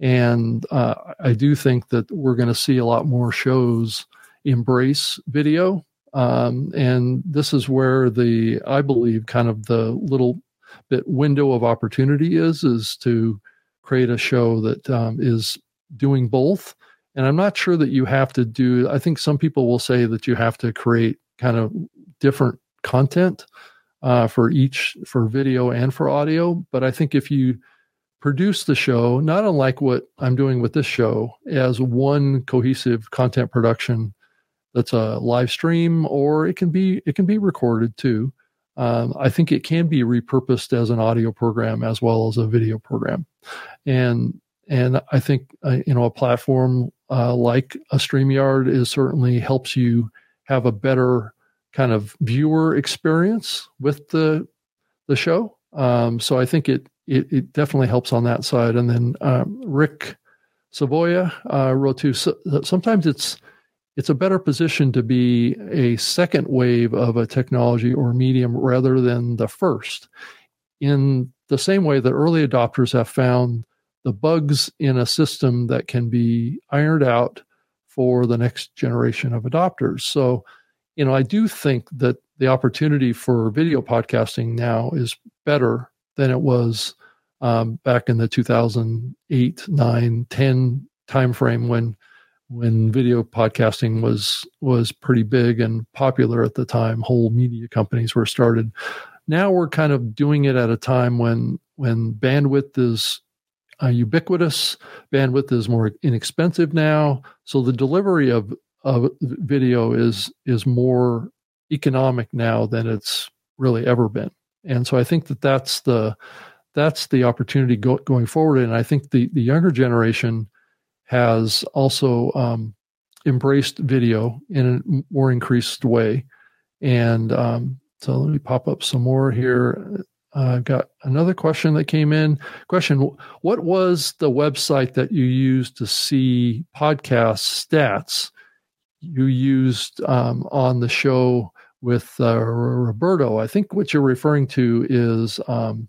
and uh, I do think that we're going to see a lot more shows embrace video um, and this is where the, I believe, kind of the little bit window of opportunity is, is to create a show that um, is doing both. And I'm not sure that you have to do, I think some people will say that you have to create kind of different content uh, for each, for video and for audio. But I think if you, produce the show, not unlike what I'm doing with this show, as one cohesive content production that's a live stream or it can be it can be recorded too. Um, i think it can be repurposed as an audio program as well as a video program. And and i think uh, you know a platform uh, like a streamyard is certainly helps you have a better kind of viewer experience with the the show. Um, so i think it, it, it definitely helps on that side. And then um, rick savoya uh, wrote too so, sometimes it's it's a better position to be a second wave of a technology or medium rather than the first. In the same way that early adopters have found the bugs in a system that can be ironed out for the next generation of adopters. So, you know, I do think that the opportunity for video podcasting now is better than it was um, back in the 2008, 9, 10 timeframe when when video podcasting was was pretty big and popular at the time whole media companies were started. Now we're kind of doing it at a time when when bandwidth is uh, ubiquitous bandwidth is more inexpensive now. So the delivery of of video is is more economic now than it's really ever been. And so i think that that's the that's the opportunity go, going forward. And i think the the younger generation has also um, embraced video in a more increased way. And um, so let me pop up some more here. I've got another question that came in. Question What was the website that you used to see podcast stats you used um, on the show with uh, Roberto? I think what you're referring to is um,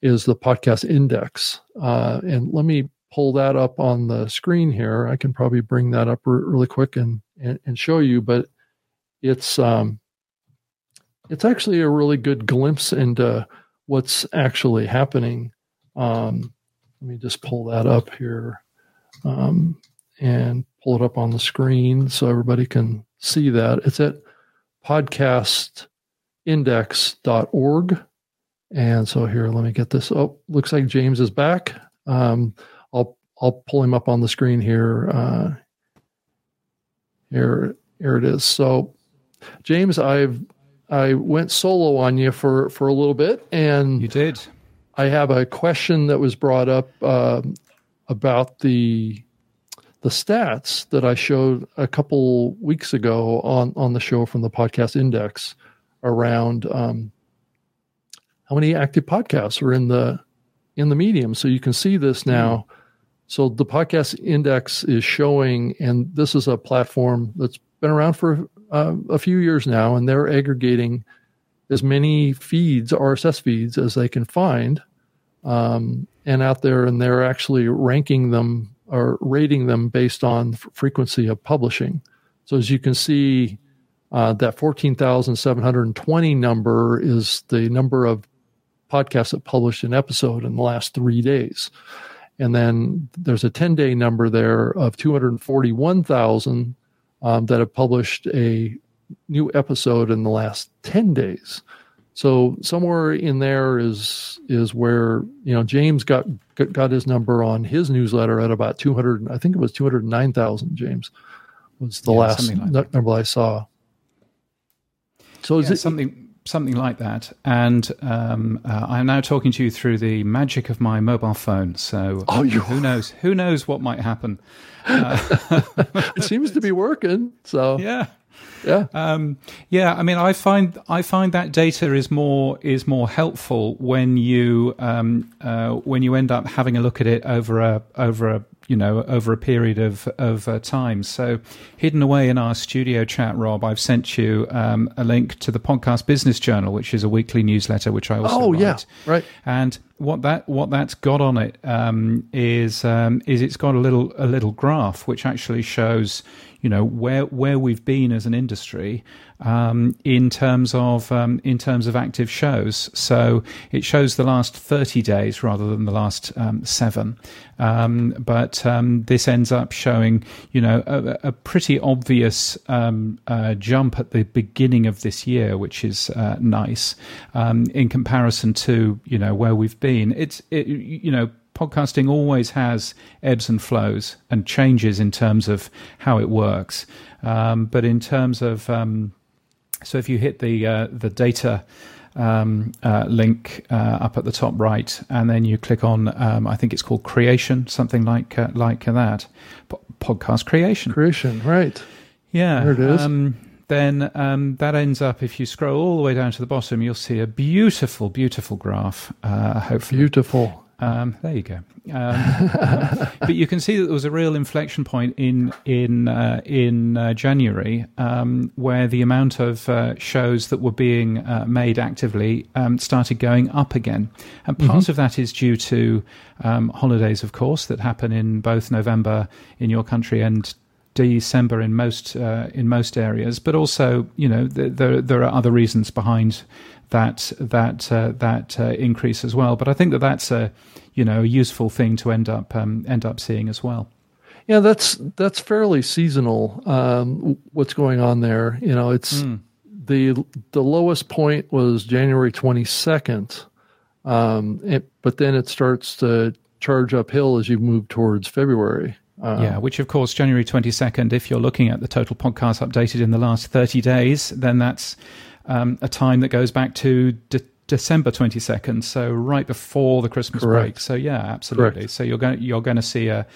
is the podcast index. Uh, and let me pull that up on the screen here. I can probably bring that up re- really quick and, and, and show you, but it's um, it's actually a really good glimpse into what's actually happening. Um, let me just pull that up here um, and pull it up on the screen so everybody can see that. It's at podcastindex.org. And so here, let me get this. Oh, looks like James is back. Um, I'll pull him up on the screen here. Uh, here, here it is. So, James, I've I went solo on you for for a little bit, and you did. I have a question that was brought up uh, about the the stats that I showed a couple weeks ago on on the show from the podcast index around um, how many active podcasts are in the in the medium. So you can see this now. Mm. So the podcast index is showing, and this is a platform that's been around for uh, a few years now, and they're aggregating as many feeds, RSS feeds, as they can find, um, and out there, and they're actually ranking them or rating them based on f- frequency of publishing. So as you can see, uh, that 14,720 number is the number of podcasts that published an episode in the last three days. And then there's a 10 day number there of 241,000 um, that have published a new episode in the last 10 days. So somewhere in there is is where you know James got got his number on his newsletter at about 200 I think it was 209,000 James was the yeah, last like number I saw. So yeah, is it something something like that? And um, uh, I'm now talking to you through the magic of my mobile phone. So oh, who knows? Who knows what might happen? Uh, it seems to be working. So yeah, yeah, um, yeah. I mean, I find I find that data is more is more helpful when you um, uh, when you end up having a look at it over a over a you know over a period of of uh, time. So hidden away in our studio chat, Rob, I've sent you um, a link to the podcast Business Journal, which is a weekly newsletter which I also oh write. yeah right and what that what that's got on it um, is um, is it's got a little a little graph which actually shows you know where where we've been as an industry um, in terms of um, in terms of active shows. So it shows the last 30 days rather than the last um, seven. Um, but this ends up showing you know a, a pretty obvious uh, jump at the beginning of this year, which is uh, nice in comparison to you know where we've been. It's it, you know podcasting always has ebbs and flows and changes in terms of how it works. Um, but in terms of um, so if you hit the uh, the data um, uh, link uh, up at the top right, and then you click on um, I think it's called creation, something like uh, like that, podcast creation. Creation, right? Yeah, there it is um, then um, that ends up, if you scroll all the way down to the bottom, you'll see a beautiful, beautiful graph. Uh, hopefully, beautiful. Um, there you go. Um, um, but you can see that there was a real inflection point in in uh, in uh, January um, where the amount of uh, shows that were being uh, made actively um, started going up again, and part mm-hmm. of that is due to um, holidays, of course, that happen in both November in your country and December in most uh, in most areas, but also you know there there are other reasons behind that that uh, that uh, increase as well. But I think that that's a you know a useful thing to end up um, end up seeing as well. Yeah, that's that's fairly seasonal. Um, what's going on there? You know, it's mm. the the lowest point was January twenty second, um, but then it starts to charge uphill as you move towards February. Uh, yeah, which of course, January 22nd, if you're looking at the total podcast updated in the last 30 days, then that's um, a time that goes back to de- December 22nd, so right before the Christmas Correct. break. So yeah, absolutely. Correct. So you're going you're going to see a,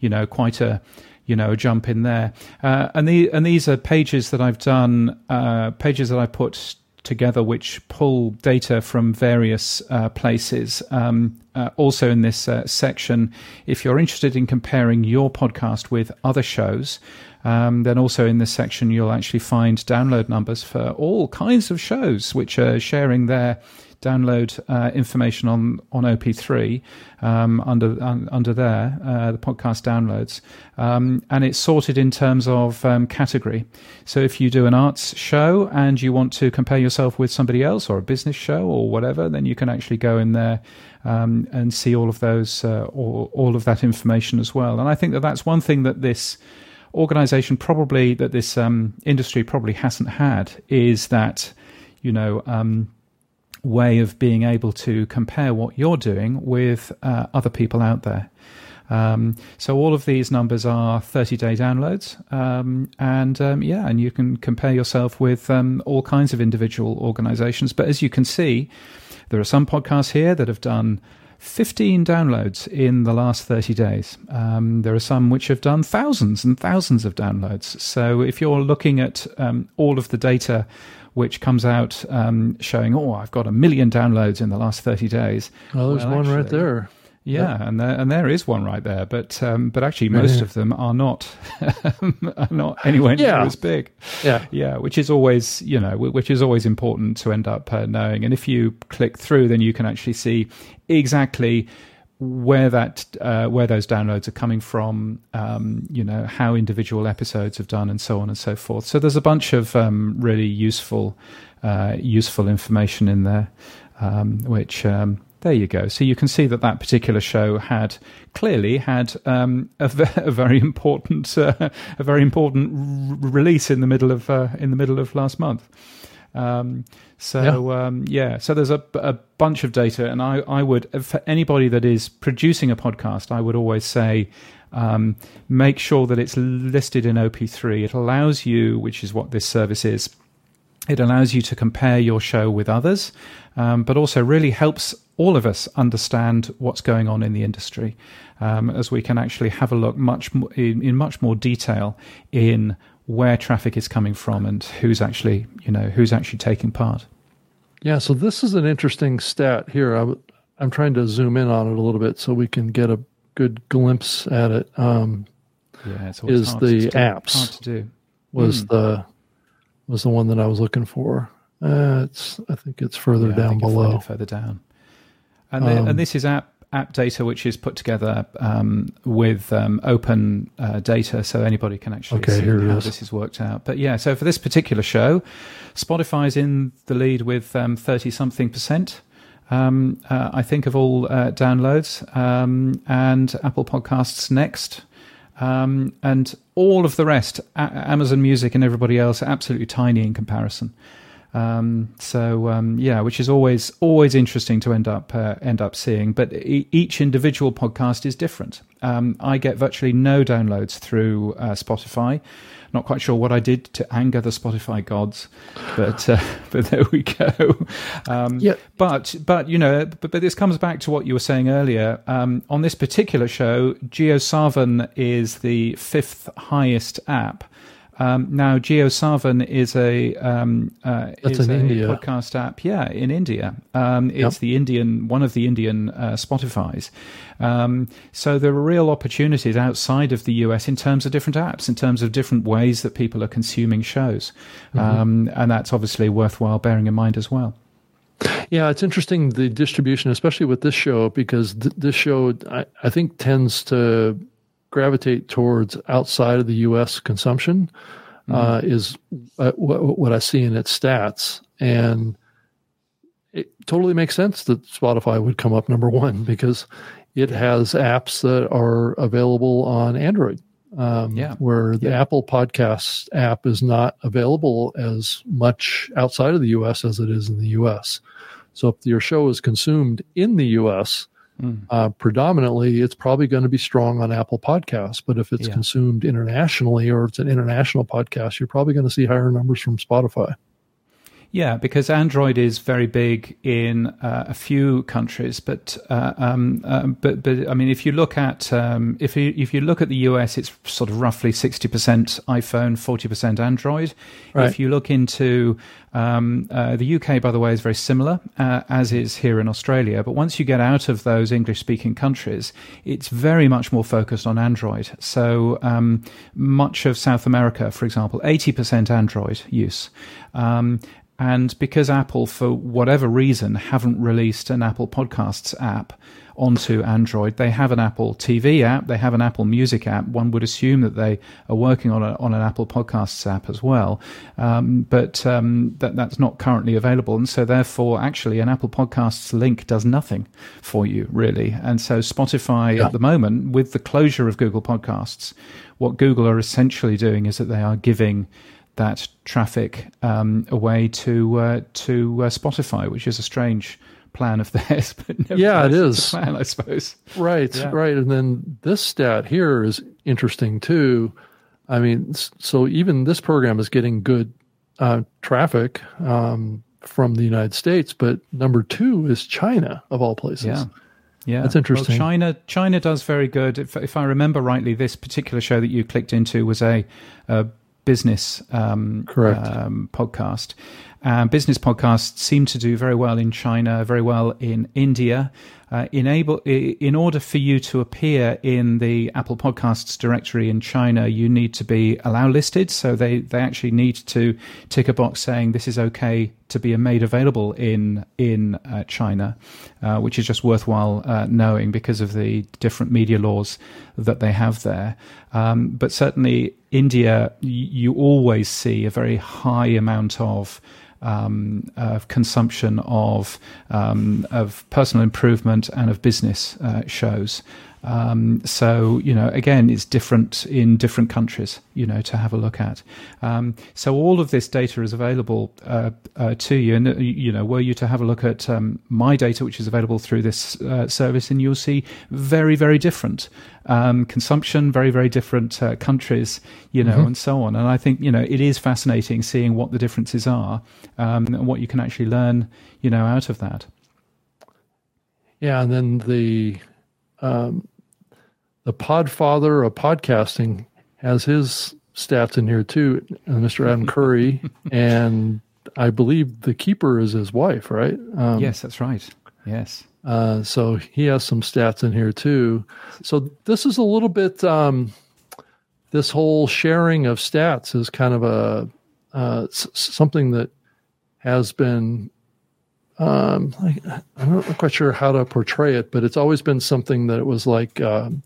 you know, quite a you know a jump in there. Uh, and the and these are pages that I've done, uh, pages that I put together which pull data from various uh, places. Um, uh, also, in this uh, section, if you're interested in comparing your podcast with other shows, um, then also in this section, you'll actually find download numbers for all kinds of shows which are sharing their download uh, information on on OP3 um, under un, under there, uh, the podcast downloads, um, and it's sorted in terms of um, category. So if you do an arts show and you want to compare yourself with somebody else or a business show or whatever, then you can actually go in there um, and see all of those uh, all, all of that information as well. And I think that that's one thing that this organization probably that this um, industry probably hasn't had is that you know um, way of being able to compare what you're doing with uh, other people out there. Um, so all of these numbers are 30 day downloads, um, and um, yeah, and you can compare yourself with um, all kinds of individual organizations. But as you can see, there are some podcasts here that have done 15 downloads in the last 30 days. Um, there are some which have done thousands and thousands of downloads. So if you're looking at um, all of the data which comes out um, showing, oh, I've got a million downloads in the last 30 days. Well, there's well, one actually, right there. Yeah, and there, and there is one right there, but um, but actually most of them are not are not anywhere near yeah. as big. Yeah, yeah, which is always you know which is always important to end up uh, knowing. And if you click through, then you can actually see exactly where that uh, where those downloads are coming from, um, you know how individual episodes have done, and so on and so forth. So there's a bunch of um, really useful uh, useful information in there, um, which um, there you go. So you can see that that particular show had clearly had um, a, a, very important uh, a very important r- release in the middle of uh, in the middle of last month. Um, so yeah. Um, yeah. so there's a, a bunch of data, and I, I would for anybody that is producing a podcast, I would always say. Um, make sure that it's listed in OP3. It allows you, which is what this service is, it allows you to compare your show with others, um, but also really helps all of us understand what's going on in the industry, um, as we can actually have a look much more, in, in, much more detail in where traffic is coming from and who's actually you know who's actually taking part. Yeah, so this is an interesting stat here. I, am trying to zoom in on it a little bit so we can get a good glimpse at it. Um, yeah, it's is the to, apps hard to do. was mm. the was the one that I was looking for. Uh, it's I think it's further yeah, down below. Further down. And, the, um, and this is app app data which is put together um, with um, open uh, data, so anybody can actually okay, see how is. this is worked out. But yeah, so for this particular show, Spotify's in the lead with thirty um, something percent. Um, uh, I think of all uh, downloads, um, and Apple Podcasts next. Um, and all of the rest, a- Amazon Music and everybody else, absolutely tiny in comparison. Um, so um, yeah, which is always always interesting to end up uh, end up seeing. But e- each individual podcast is different. Um, I get virtually no downloads through uh, Spotify. Not quite sure what I did to anger the Spotify gods, but uh, but there we go. Um, yeah. But but you know, but, but this comes back to what you were saying earlier. Um, on this particular show, JioSaavn is the fifth highest app. Um, now, JioSaavn is a um, uh, is a India. podcast app. Yeah, in India, um, it's yep. the Indian one of the Indian uh, Spotify's. Um, so there are real opportunities outside of the US in terms of different apps, in terms of different ways that people are consuming shows, mm-hmm. Um, and that's obviously worthwhile bearing in mind as well. Yeah, it's interesting the distribution, especially with this show, because th- this show I, I think tends to gravitate towards outside of the U.S. consumption mm-hmm. uh, is uh, what, what I see in its stats, and it totally makes sense that Spotify would come up number one because it has apps that are available on Android. Um, yeah. Where the yeah. Apple Podcast app is not available as much outside of the US as it is in the US. So if your show is consumed in the US, Mm. Uh, predominantly, it's probably going to be strong on Apple Podcasts. But if it's yeah. consumed internationally or it's an international podcast, you're probably going to see higher numbers from Spotify. Yeah, because Android is very big in uh, a few countries, but uh, um, uh, but but I mean, if you look at um, if you if you look at the US, it's sort of roughly sixty percent iPhone, forty percent Android. Right. If you look into um, uh, the UK, by the way, is very similar, uh, as is here in Australia. But once you get out of those English speaking countries, it's very much more focused on Android. So um, much of South America, for example, 80% Android use. And because Apple, for whatever reason, haven't released an Apple Podcasts app onto Android, they have an Apple TV app, they have an Apple Music app. One would assume that they are working on a, on an Apple Podcasts app as well, um, but um, that that's not currently available, and so therefore, actually, an Apple Podcasts link does nothing for you really. And so, Spotify yeah. at the moment, with the closure of Google Podcasts, what Google are essentially doing is that they are giving that traffic um, away to uh, to uh, Spotify, which is a strange plan of theirs. But yeah, it is plan, I suppose. Right, yeah. right. And then this stat here is interesting too. I mean, so even this program is getting good uh, traffic um, from the United States, but number two is China of all places. Yeah. Yeah, that's interesting. Well, China, China does very good. If, if, I remember rightly, this particular show that you clicked into was a, a business um, Correct. Um, podcast. Business podcasts seem to do very well in China, very well in India. Uh, enable in order for you to appear in the Apple Podcasts directory in China, you need to be allow listed. So they they actually need to tick a box saying this is okay to be made available in in uh, China, uh, which is just worthwhile uh, knowing because of the different media laws that they have there. Um, but certainly, India, you always see a very high amount of um, of consumption of um, of personal improvement and of business uh, shows. Um, so you know, again, it's different in different countries. You know, to have a look at. Um, so all of this data is available uh, uh, to you, and uh, you know, were you to have a look at um, my data, which is available through this uh, service, and you'll see very, very different um, consumption, very, very different uh, countries, you know, mm-hmm. and so on. And I think you know, it is fascinating seeing what the differences are um, and what you can actually learn, you know, out of that. Yeah, and then the um, the podfather of podcasting has his stats in here too, uh, Mr. Adam Curry, and I believe the keeper is his wife, right? Um, yes, that's right. Yes. Uh, so he has some stats in here too. So this is a little bit. Um, this whole sharing of stats is kind of a uh, s- something that has been um, I, am not quite sure how to portray it, but it's always been something that it was like um,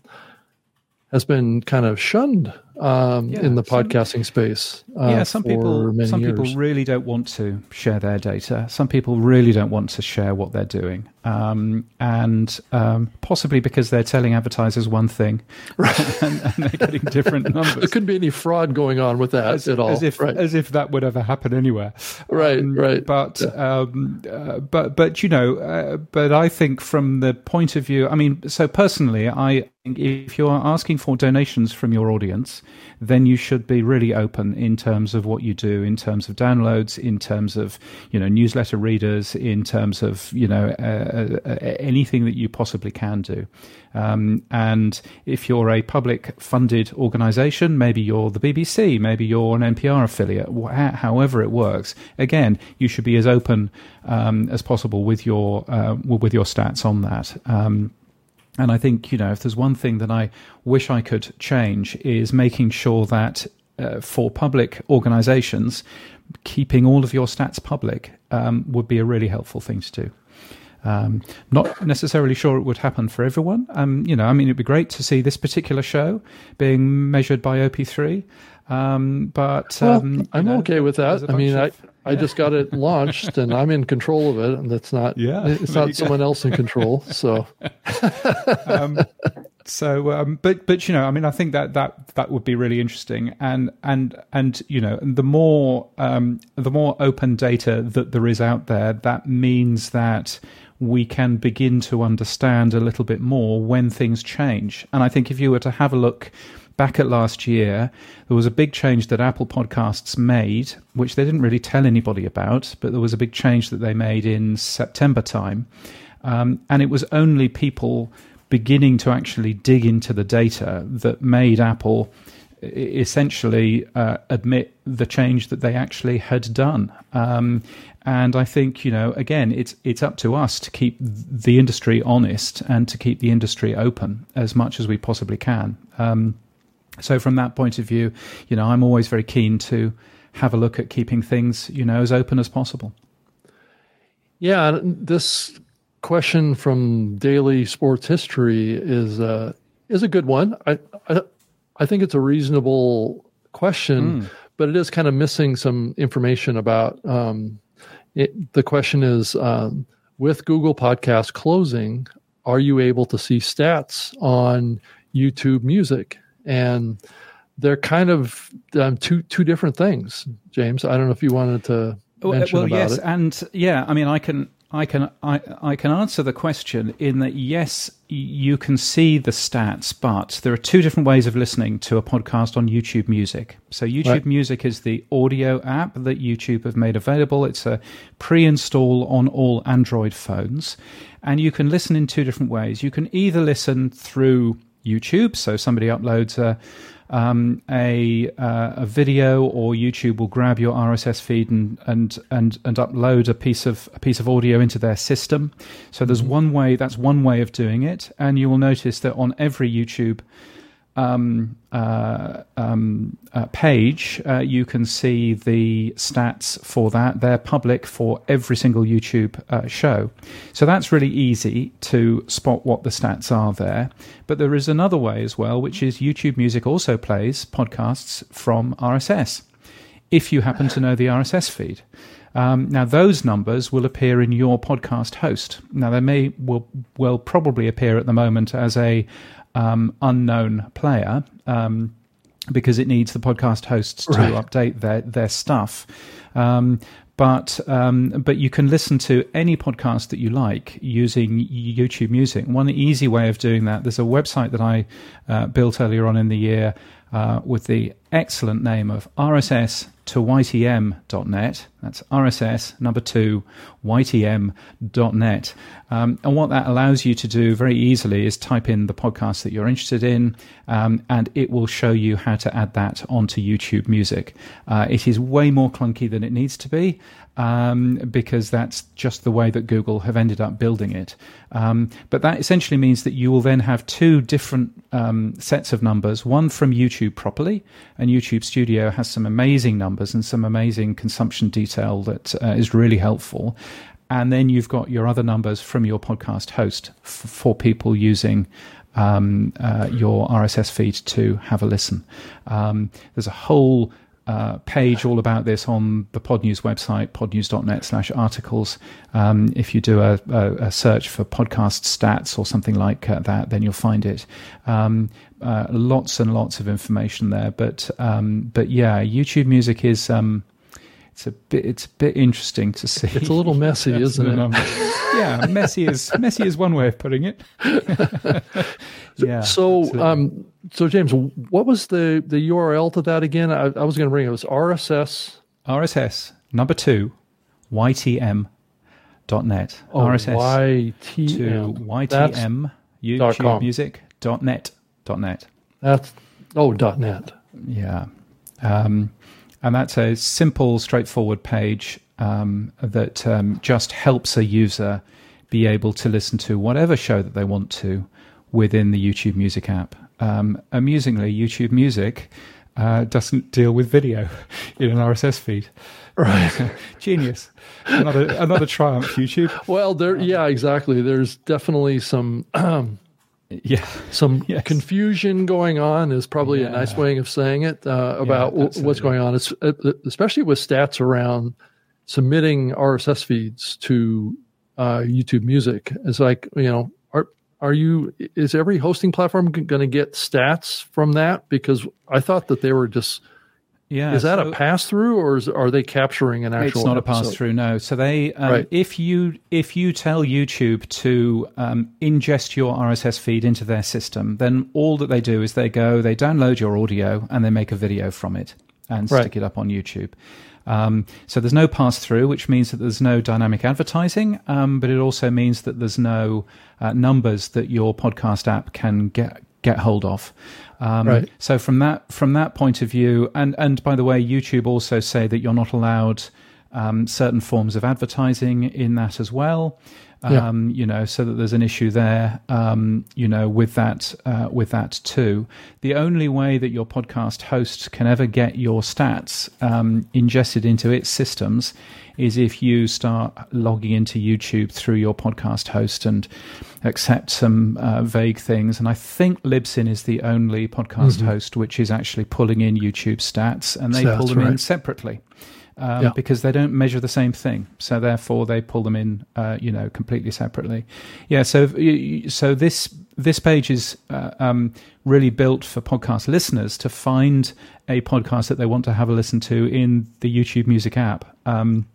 has been kind of shunned um, yeah, in the some, podcasting space. Uh, yeah, some people some years. people really don't want to share their data. Some people really don't want to share what they're doing, um, and um, possibly because they're telling advertisers one thing, right. and, and, they're getting different numbers. there couldn't be any fraud going on with that as, at all. As if right. as if that would ever happen anywhere. Right, um, right. But yeah. Um, uh, but but you know, uh, but I think from the point of view, I mean, so personally, I if you're asking for donations from your audience, then you should be really open in terms of what you do, in terms of downloads, in terms of you know newsletter readers, in terms of you know uh, uh, anything that you possibly can do. Um, and if you're a public funded organization, maybe you're the BBC, maybe you're an NPR affiliate, however it works, again, you should be as open um, as possible with your uh, with your stats on that. Um, and I think, you know, if there's one thing that I wish I could change is making sure that uh, for public organizations, keeping all of your stats public um, would be a really helpful thing to do. Um, not necessarily sure it would happen for everyone. Um, you know, I mean, it'd be great to see this particular show being measured by OP3. Um, but well, um, I'm know, okay with that. I mean, of, I, I just got it launched and I'm in control of it, and that's not yeah, it's not someone else in control. So, um, so, um, but but you know, I mean, I think that that that would be really interesting, and and and you know, the more um, the more open data that there is out there, that means that we can begin to understand a little bit more when things change. And I think if you were to have a look back at last year, there was a big change that Apple Podcasts made, which they didn't really tell anybody about, but there was a big change that they made in September time. Um, and it was only people beginning to actually dig into the data that made Apple essentially uh, admit the change that they actually had done. Um, and I think you know, again, it's it's up to us to keep the industry honest and to keep the industry open as much as we possibly can. Um, so from that point of view, you know, I'm always very keen to have a look at keeping things, you know, as open as possible. Yeah, this question from Daily Sports History is uh, is a good one. I, I, I think it's a reasonable question, mm. but it is kind of missing some information about. Um, it, the question is um, with Google Podcast closing, are you able to see stats on YouTube Music? And they're kind of um, two two different things. James, I don't know if you wanted to mention well, about yes, it. and yeah, I mean, I can I can I, I can answer the question in that yes, you can see the stats, but there are two different ways of listening to a podcast on YouTube Music. So YouTube right. Music is the audio app that YouTube have made available. It's a pre-install on all Android phones, and you can listen in two different ways. You can either listen through YouTube, so somebody uploads a um, a uh, a video or YouTube will grab your RSS feed and and and and upload a piece of a piece of audio into their system. So there's mm-hmm. one way. That's one way of doing it, and you will notice that on every YouTube um, uh, um, uh, page, uh, you can see the stats for that. They're public for every single YouTube uh, show. So that's really easy to spot what the stats are there. But there is another way as well, which is YouTube Music also plays podcasts from RSS, if you happen to know the RSS feed. Um, now, those numbers will appear in your podcast host. Now, they may will will probably appear at the moment as a um, unknown player um, because it needs the podcast hosts to right. update their their stuff. Um, but um, but you can listen to any podcast that you like using YouTube Music. One easy way of doing that. There's a website that I uh, built earlier on in the year uh, with the excellent name of RSS to ytm.net. That's RSS number two, ytm.net. Um, and what that allows you to do very easily is type in the podcast that you're interested in, um, and it will show you how to add that onto YouTube Music. Uh, it is way more clunky than it needs to be um, because that's just the way that Google have ended up building it. Um, but that essentially means that you will then have two different um, sets of numbers one from YouTube properly, and YouTube Studio has some amazing numbers and some amazing consumption detail that uh, is really helpful. And then you've got your other numbers from your podcast host f- for people using um, uh, your RSS feed to have a listen. Um, there's a whole uh, page all about this on the Podnews website, podnews.net slash articles. Um, if you do a, a, a, search for podcast stats or something like uh, that, then you'll find it. Um, uh, lots and lots of information there. But um, but yeah, YouTube Music is um, it's a bit it's a bit interesting to see. It's a little messy, isn't it? yeah, messy is messy is one way of putting it. yeah. So, um, so James, what was the the URL to that again? I, I was going to bring it. it was RSS. RSS number two, YTM. Dot net oh, RSS YTM. to YTM YouTube Music dot net dot net. That's oh dot net. Yeah, um, and that's a simple, straightforward page um, that um, just helps a user be able to listen to whatever show that they want to within the YouTube Music app. Um, amusingly, YouTube Music uh, doesn't deal with video in an RSS feed. Right, genius. Another another triumph, YouTube. Well, there, yeah, exactly. There's definitely some. yeah some yes. confusion going on is probably yeah. a nice way of saying it uh, about yeah, w- what's going on it's, uh, especially with stats around submitting RSS feeds to uh, YouTube Music. It's like you know, are are you? Is every hosting platform g- going to get stats from that? Because I thought that they were just. Yeah, is that so a pass through, or is, are they capturing an actual? It's not episode? a pass through. No. So they, um, right. if you if you tell YouTube to um, ingest your RSS feed into their system, then all that they do is they go, they download your audio, and they make a video from it and right. stick it up on YouTube. Um, so there's no pass through, which means that there's no dynamic advertising, um, but it also means that there's no uh, numbers that your podcast app can get get hold of. Um, right. So from that from that point of view, and and by the way, YouTube also say that you're not allowed um, certain forms of advertising in that as well. Um, You know, so that there's an issue there. Um, you know, with that, uh, with that too. The only way that your podcast host can ever get your stats um, ingested into its systems is if you start logging into YouTube through your podcast host and accept some uh, vague things. And I think Libsyn is the only podcast mm-hmm. host which is actually pulling in YouTube stats, and they pull them right. in separately. Um, yeah. because they don't measure the same thing. So therefore, they pull them in, uh, you know, completely separately. Yeah. So so this this page is uh, um, really built for podcast listeners to find a podcast that they want to have a listen to in the YouTube Music app. Um,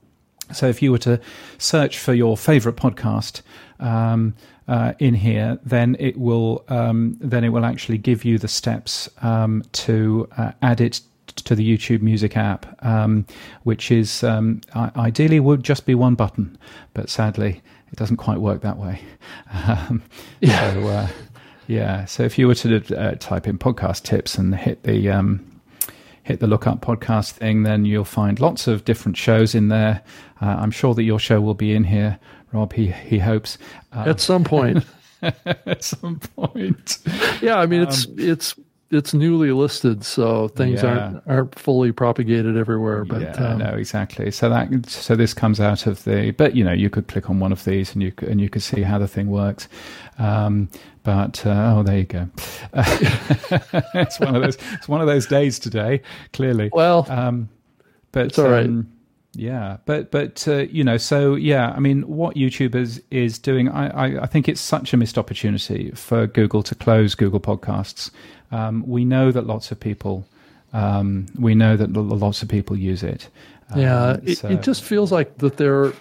so if you were to search for your favorite podcast um, uh, in here, then it will um, then it will actually give you the steps um, to uh, add it to the YouTube Music app, um, which is um, ideally would just be one button, but sadly it doesn't quite work that way. Um, yeah. So, uh, yeah. So if you were to uh, type in podcast tips and hit the hit the look up podcast thing, then you'll find lots of different shows in there. Uh, I'm sure that your show will be in here, Rob. He he hopes uh, at some point. at some point, yeah. I mean, it's um, it's it's newly listed, so things yeah. aren't aren't fully propagated everywhere. But yeah, um, no, exactly. So that so this comes out of the. But you know, you could click on one of these and you and you could see how the thing works. Um, but uh, oh, there you go. it's one of those. It's one of those days today. Clearly, well, um, but it's all right. Um, yeah, but but uh, you know, so yeah, I mean, what YouTube is is doing, I, I, I think it's such a missed opportunity for Google to close Google Podcasts. Um, we know that lots of people, um, we know that lots of people use it. yeah, um, it, it, just feels like that they're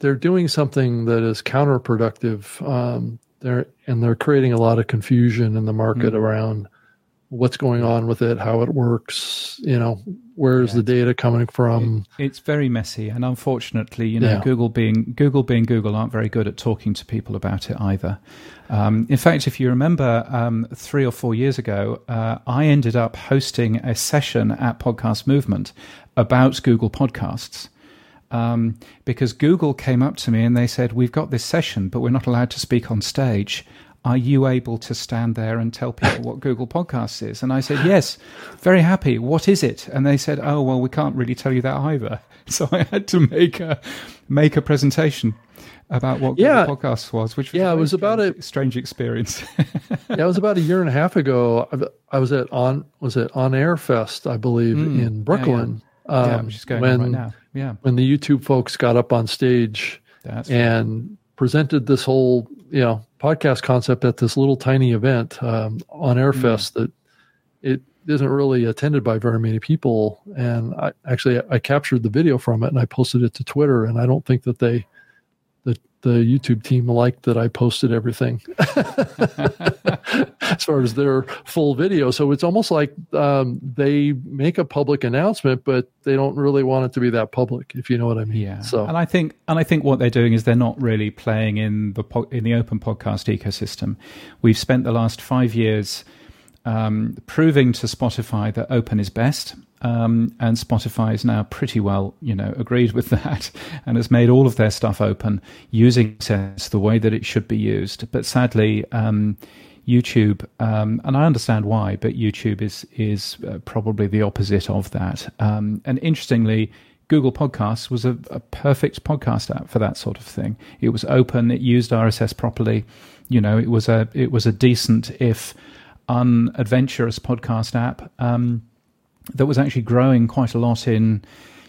they're doing something that is counterproductive. Um, they're and they're creating a lot of confusion in the market mm. around what's going on with it, how it works, you know, where's yeah. the data coming from? It, it's very messy, and unfortunately, you know, yeah. Google being Google being Google aren't very good at talking to people about it either. Um, in fact, if you remember, um, three or four years ago, uh, I ended up hosting a session at Podcast Movement about Google Podcasts. Um, because Google came up to me and they said, We've got this session, but we're not allowed to speak on stage are you able to stand there and tell people what Google Podcasts is? And I said, yes, very happy. What is it? And they said, oh, well, we can't really tell you that either. So I had to make a make a presentation about what yeah. Google Podcasts was, which was yeah, it was about a strange experience. yeah, it was about a year and a half ago. I was at on was it on Air Fest, I believe, mm, in Brooklyn. Yeah, yeah. Um, yeah which is going when, right now. Yeah, when the YouTube folks got up on stage That's and right. presented this whole you know podcast concept at this little tiny event um, on Airfest mm. that it isn't really attended by very many people. And I actually I captured the video from it and I posted it to Twitter. And I don't think that they the the YouTube team liked that I posted everything as far as their full video. So it's almost like um, they make a public announcement, but they don't really want it to be that public, if you know what I mean. Yeah. So and I think and I think what they're doing is they're not really playing in the po- in the open podcast ecosystem. We've spent the last five years um, proving to Spotify that open is best. Um, and Spotify is now pretty well, you know, agreed with that and has made all of their stuff open using sense the way that it should be used. But sadly, um, YouTube, um, and I understand why, but YouTube is is uh, probably the opposite of that. Um, and interestingly, Google Podcasts was a, a, perfect podcast app for that sort of thing. It was open, it used RSS properly. You know, it was a it was a decent if unadventurous podcast app um, that was actually growing quite a lot in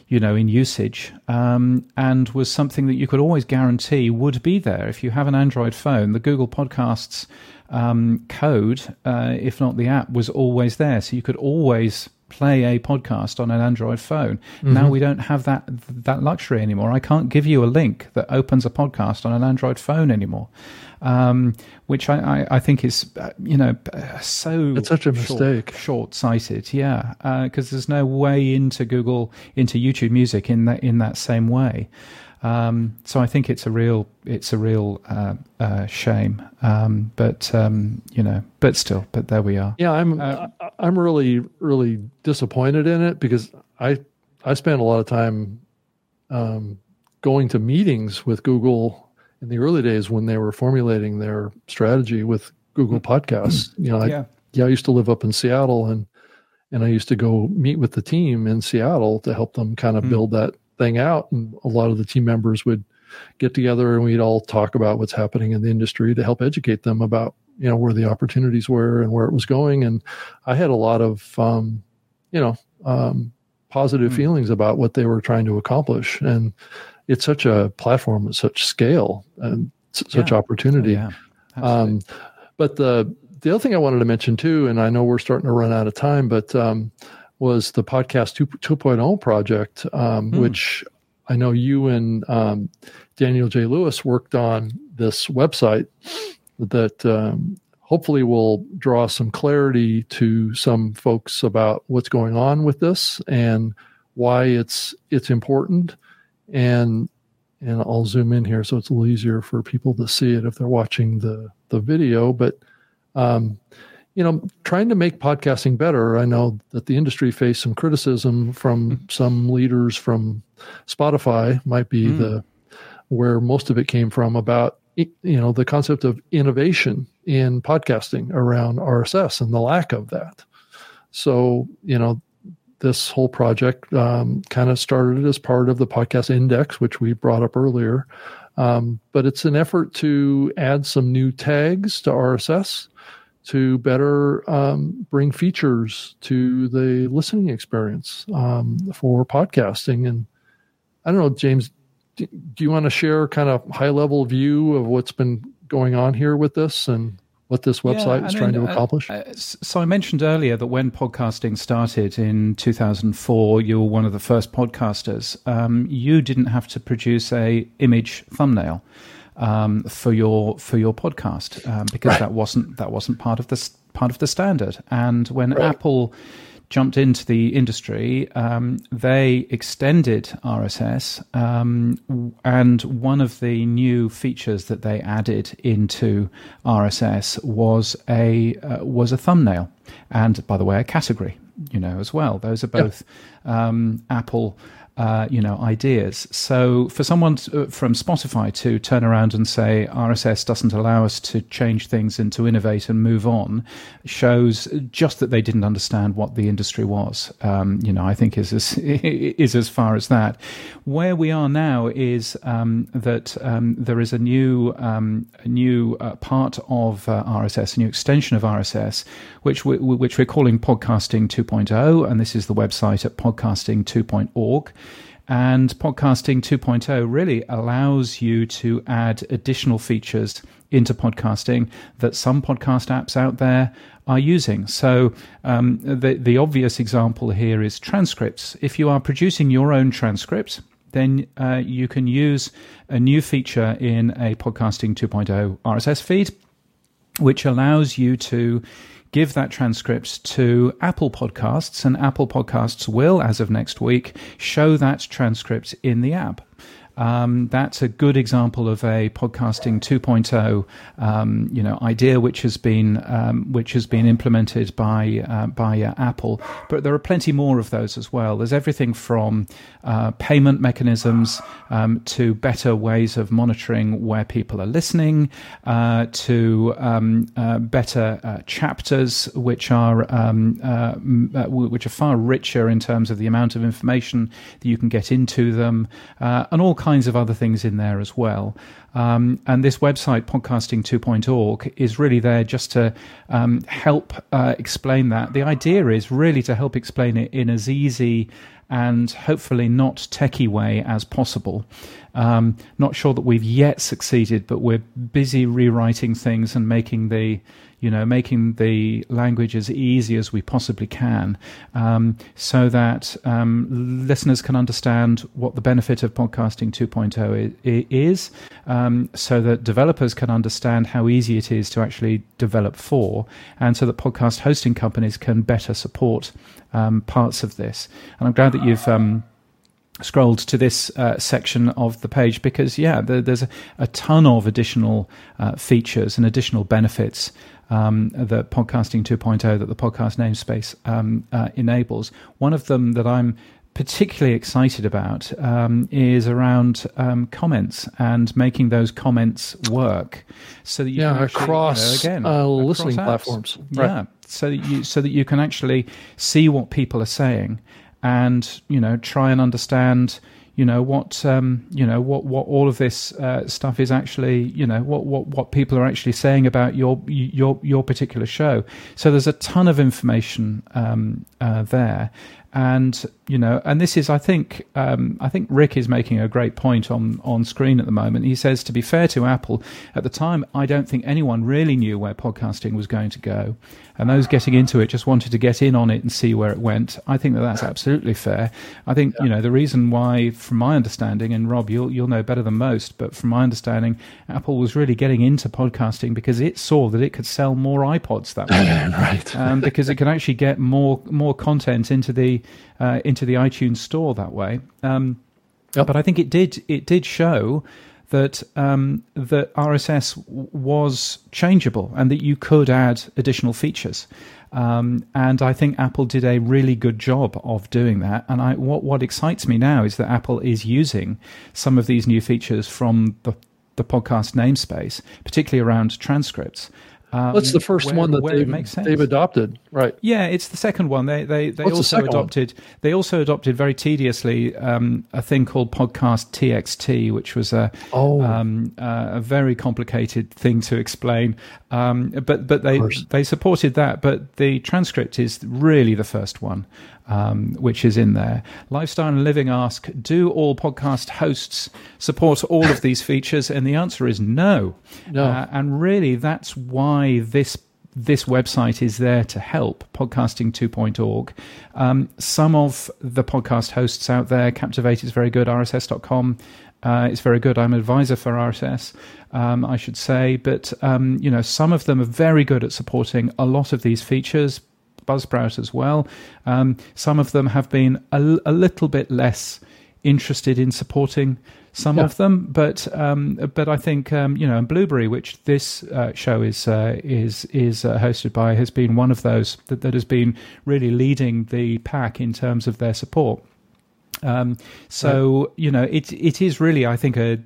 you know in usage um, and was something that you could always guarantee would be there. If you have an android phone the google podcasts um, code uh, if not the app was always there. So you could always play a podcast on an android phone mm-hmm. now we don't have that that luxury anymore i can't give you a link that opens a podcast on an android phone anymore um, which I, I, I, think is uh, you know so it's such a mistake, short sighted. Yeah, because uh, there's no way into Google into YouTube Music in that in that same way. Um, so I think it's a real it's a real uh, uh, shame. Um, but um, you know, but still, but there we are. Yeah, I'm uh, I'm really really disappointed in it because I I spent a lot of time um, going to meetings with Google in the early days when they were formulating their strategy with Google mm-hmm. Podcasts. You know, I, yeah. yeah, I used to live up in Seattle and and I used to go meet with the team in Seattle to help them kind of mm. build that thing out. And a lot of the team members would get together and we'd all talk about what's happening in the industry to help educate them about you know where the opportunities were and where it was going. And I had a lot of um, you know um, positive mm. feelings about what they were trying to accomplish. And it's such a platform with such scale and such yeah. opportunity. Oh, yeah. Um, but the the other thing I wanted to mention too, and I know we're starting to run out of time, but um, was the podcast 2, 2.0 project, um, mm. which I know you and um, Daniel J. Lewis worked on this website that um, hopefully will draw some clarity to some folks about what's going on with this and why it's it's important and and I'll zoom in here so it's a little easier for people to see it if they're watching the the video but um, you know trying to make podcasting better I know that the industry faced some criticism from mm. some leaders from Spotify might be mm. the where most of it came from about you know the concept of innovation in podcasting around RSS and the lack of that. So you know this whole project um, kind of started as part of the podcast index, which we brought up earlier. Um, but it's an effort to add some new tags to RSS to better um, bring features to the listening experience um, for podcasting. And I don't know, James, do, do you want to share kind of high level view of what's been going on here with this and what this website yeah, is trying to uh, accomplish? Uh, so I mentioned earlier that when podcasting started in 2004, you were one of the first podcasters. Um, you didn't have to produce a image thumbnail um, for your for your podcast um, because right. that wasn't that wasn't part of the part of the standard. And when right. Apple jumped into the industry, um, they extended RSS, um, and one of the new features that they added into RSS was a uh, was a thumbnail, and by the way, a category. You know, as well. Those are both yep. um, Apple uh, you know ideas. So for someone to, uh, from Spotify to turn around and say RSS doesn't allow us to change things and to innovate and move on shows just that they didn't understand what the industry was. Um, you know, I think is as, is as far as that. Where we are now is um, that um, there is a new um, a new uh, part of uh, RSS, a new extension of RSS, which we, which we're calling Podcasting 2.0, and this is the website at podcasting2.org. And Podcasting 2.0 really allows you to add additional features into podcasting that some podcast apps out there are using. So um, the the obvious example here is transcripts. If you are producing your own transcripts, then uh, you can use a new feature in a Podcasting 2.0 RSS feed, which allows you to give that transcript to Apple Podcasts, and Apple Podcasts will, as of next week, show that transcript in the app. Um, that's a good example of a podcasting 2.0, um, you know, idea which has been um, which has been implemented by uh, by uh, Apple. But there are plenty more of those as well. There's everything from uh, payment mechanisms um, to better ways of monitoring where people are listening, uh, to um, uh, better uh, chapters which are um, which are far richer in terms of the amount of information that you can get into them, and all kinds of other things in there as well. Um, and this website, podcasting2.org, is really there just to um, help uh, explain that. The idea is really to help explain it in as easy and hopefully not techie way as possible. Um, not sure that we've yet succeeded, but we're busy rewriting things and making the you know, making the language as easy as we possibly can, um, so that um, listeners can understand what the benefit of podcasting 2.0 is, um, so that developers can understand how easy it is to actually develop for, and so that podcast hosting companies can better support um, parts of this. And I'm glad that you've um, scrolled to this uh, section of the page because yeah there, there's a, a, ton of additional uh, features and additional benefits um, the podcasting 2.0 that the podcast namespace um, uh, enables. One of them that I'm particularly excited about um, is around um, comments and making those comments work, so that you yeah can actually, across you know, again uh, across listening apps. platforms. Right. Yeah, so that you so that you can actually see what people are saying, and you know try and understand you know what um, you know what what all of this uh, stuff is actually you know what what what people are actually saying about your your your particular show. So there's a ton of information um, uh, there, and you know, and this is I think um, I think Rick is making a great point on on screen at the moment. He says to be fair to Apple, at the time I don't think anyone really knew where podcasting was going to go, and those getting into it just wanted to get in on it and see where it went. I think that that's absolutely fair. I think you know the reason why, from my understanding, and Rob, you'll you'll know better than most, but from my understanding, Apple was really getting into podcasting because it saw that it could sell more iPods that way, right. um, because it can actually get more more content into the uh, into the iTunes store that way. Um, Yep. But I think it did it did show that um, that RSS w- was changeable and that you could add additional features. Um, and I think Apple did a really good job of doing that. And I, what what excites me now is that Apple is using some of these new features from the the podcast namespace, particularly around transcripts. Um, That's the first where- one that they've, they've adopted. Right. Yeah, it's the second one. They they they What's the also one? adopted they also adopted very tediously um, a thing called podcast TXT, which was a Oh. um, uh, a very complicated thing to explain. Um, but but they they supported that. But the transcript is really the first one, um, which is in there. Lifestyle and Living ask: Do all podcast hosts support all of these features? And the answer is no. No. Uh, and really, that's why this this website is there to help podcasting2.org. Um, some of the podcast hosts out there, Captivate is very good, RSS.com uh, is very good. I'm an advisor for RSS, um, I should say, but um, you know some of them are very good at supporting a lot of these features. Buzzsprout as well. Um, some of them have been a, a little bit less interested in supporting some Yeah. of them, but um, but I think um, you know, and Blubrry, which this uh, show is uh, is is uh, hosted by, has been one of those that, that has been really leading the pack in terms of their support. Um, so you know, it it is really, I think, a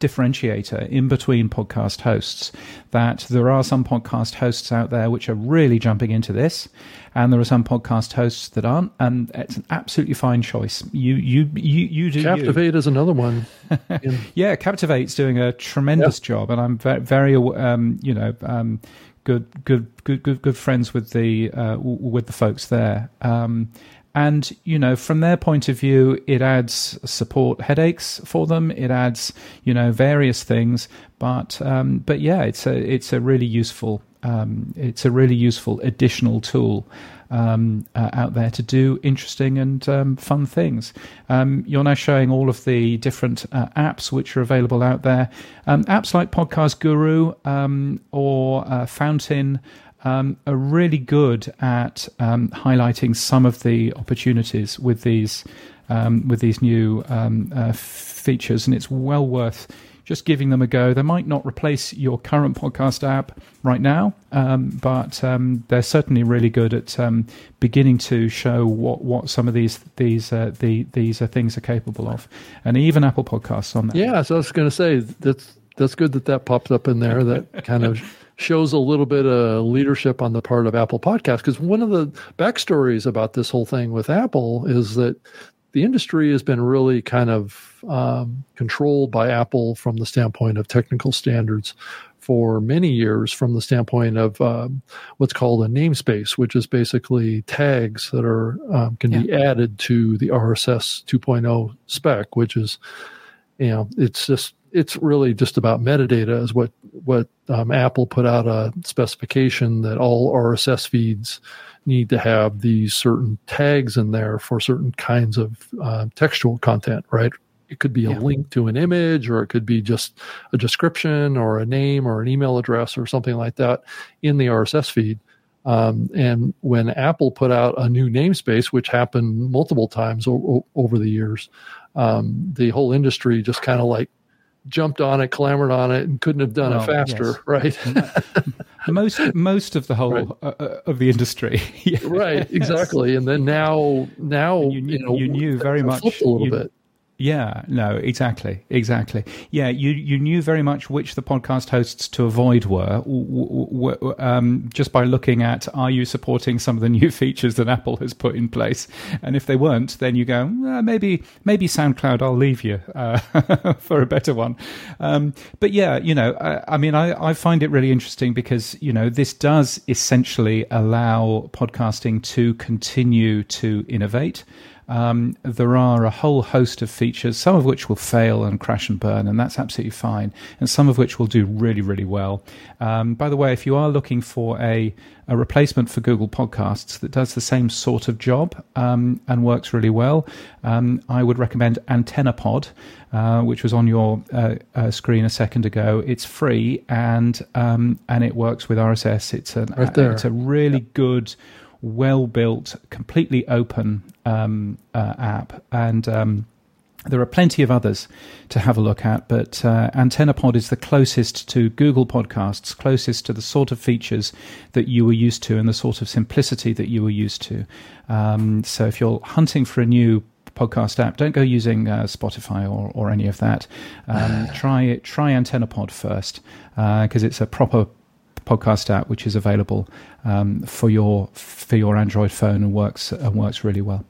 differentiator in between podcast hosts that there are some podcast hosts out there which are really jumping into this and there are some podcast hosts that aren't and it's an absolutely fine choice you you you, you do you. Captivate is another one. Yeah, Captivate's doing a tremendous job, and I'm very, very um, you know, um, good, good, good, good, good friends with the uh, with the folks there. Um, and you know, from their point of view, it adds support headaches for them. It adds you know various things, but um, but yeah, it's a it's a really useful um, it's a really useful additional tool um, uh, out there to do interesting and um, fun things. Um, you're now showing all of the different uh, apps which are available out there. Um, apps like Podcast Guru um, or uh, Fountain. Um, are really good at um, highlighting some of the opportunities with these um, with these new um, uh, features, and it's well worth just giving them a go. They might not replace your current podcast app right now, um, but um, they're certainly really good at um, beginning to show what, what some of these these uh, the, these uh, things are capable of, and even Apple Podcasts on that. yeah, so I was going to say that's that's good that that popped up in there. That kind of shows a little bit of leadership on the part of Apple Podcasts. Because one of the backstories about this whole thing with Apple is that the industry has been really kind of um, controlled by Apple from the standpoint of technical standards for many years, from the standpoint of um, what's called a namespace, which is basically tags that are um, can be added to the RSS 2.0 spec, which is you know it's just it's really just about metadata is what what um, Apple put out a specification that all RSS feeds need to have these certain tags in there for certain kinds of uh, textual content, right? It could be a Yeah. link to an image, or it could be just a description, or a name, or an email address, or something like that in the RSS feed. Um, and when Apple put out a new namespace, which happened multiple times o- o- over the years, um, the whole industry just kind of like jumped on it, clamored on it, and couldn't have done well, it faster, yes. right? most most of the whole right. uh, uh of the industry, right? Exactly. And then now, now you, you, know, you knew very much a little you, bit. Yeah, no, exactly, exactly. Yeah, you you knew very much which the podcast hosts to avoid were um, just by looking at are you supporting some of the new features that Apple has put in place, and if they weren't, then you go maybe maybe SoundCloud I'll leave you uh, for a better one. Um, but yeah, you know, I, I mean, I, I find it really interesting because you know this does essentially allow podcasting to continue to innovate. Um, there are a whole host of features, some of which will fail and crash and burn, and that's absolutely fine, and some of which will do really, really well. Um, by the way, if you are looking for a, a replacement for Google Podcasts that does the same sort of job um, and works really well, um, I would recommend AntennaPod, uh, which was on your uh, uh, screen a second ago. It's free and um, and it works with RSS. It's a right it's a really good well built, completely open um, uh, app. And um, there are plenty of others to have a look at, but uh, AntennaPod is the closest to Google Podcasts, closest to the sort of features that you were used to and the sort of simplicity that you were used to. Um, so if you're hunting for a new podcast app, don't go using uh, Spotify or, or any of that. Um, try try AntennaPod first because uh, it's a proper podcast app which is available um, for your for your Android phone and works and works really well.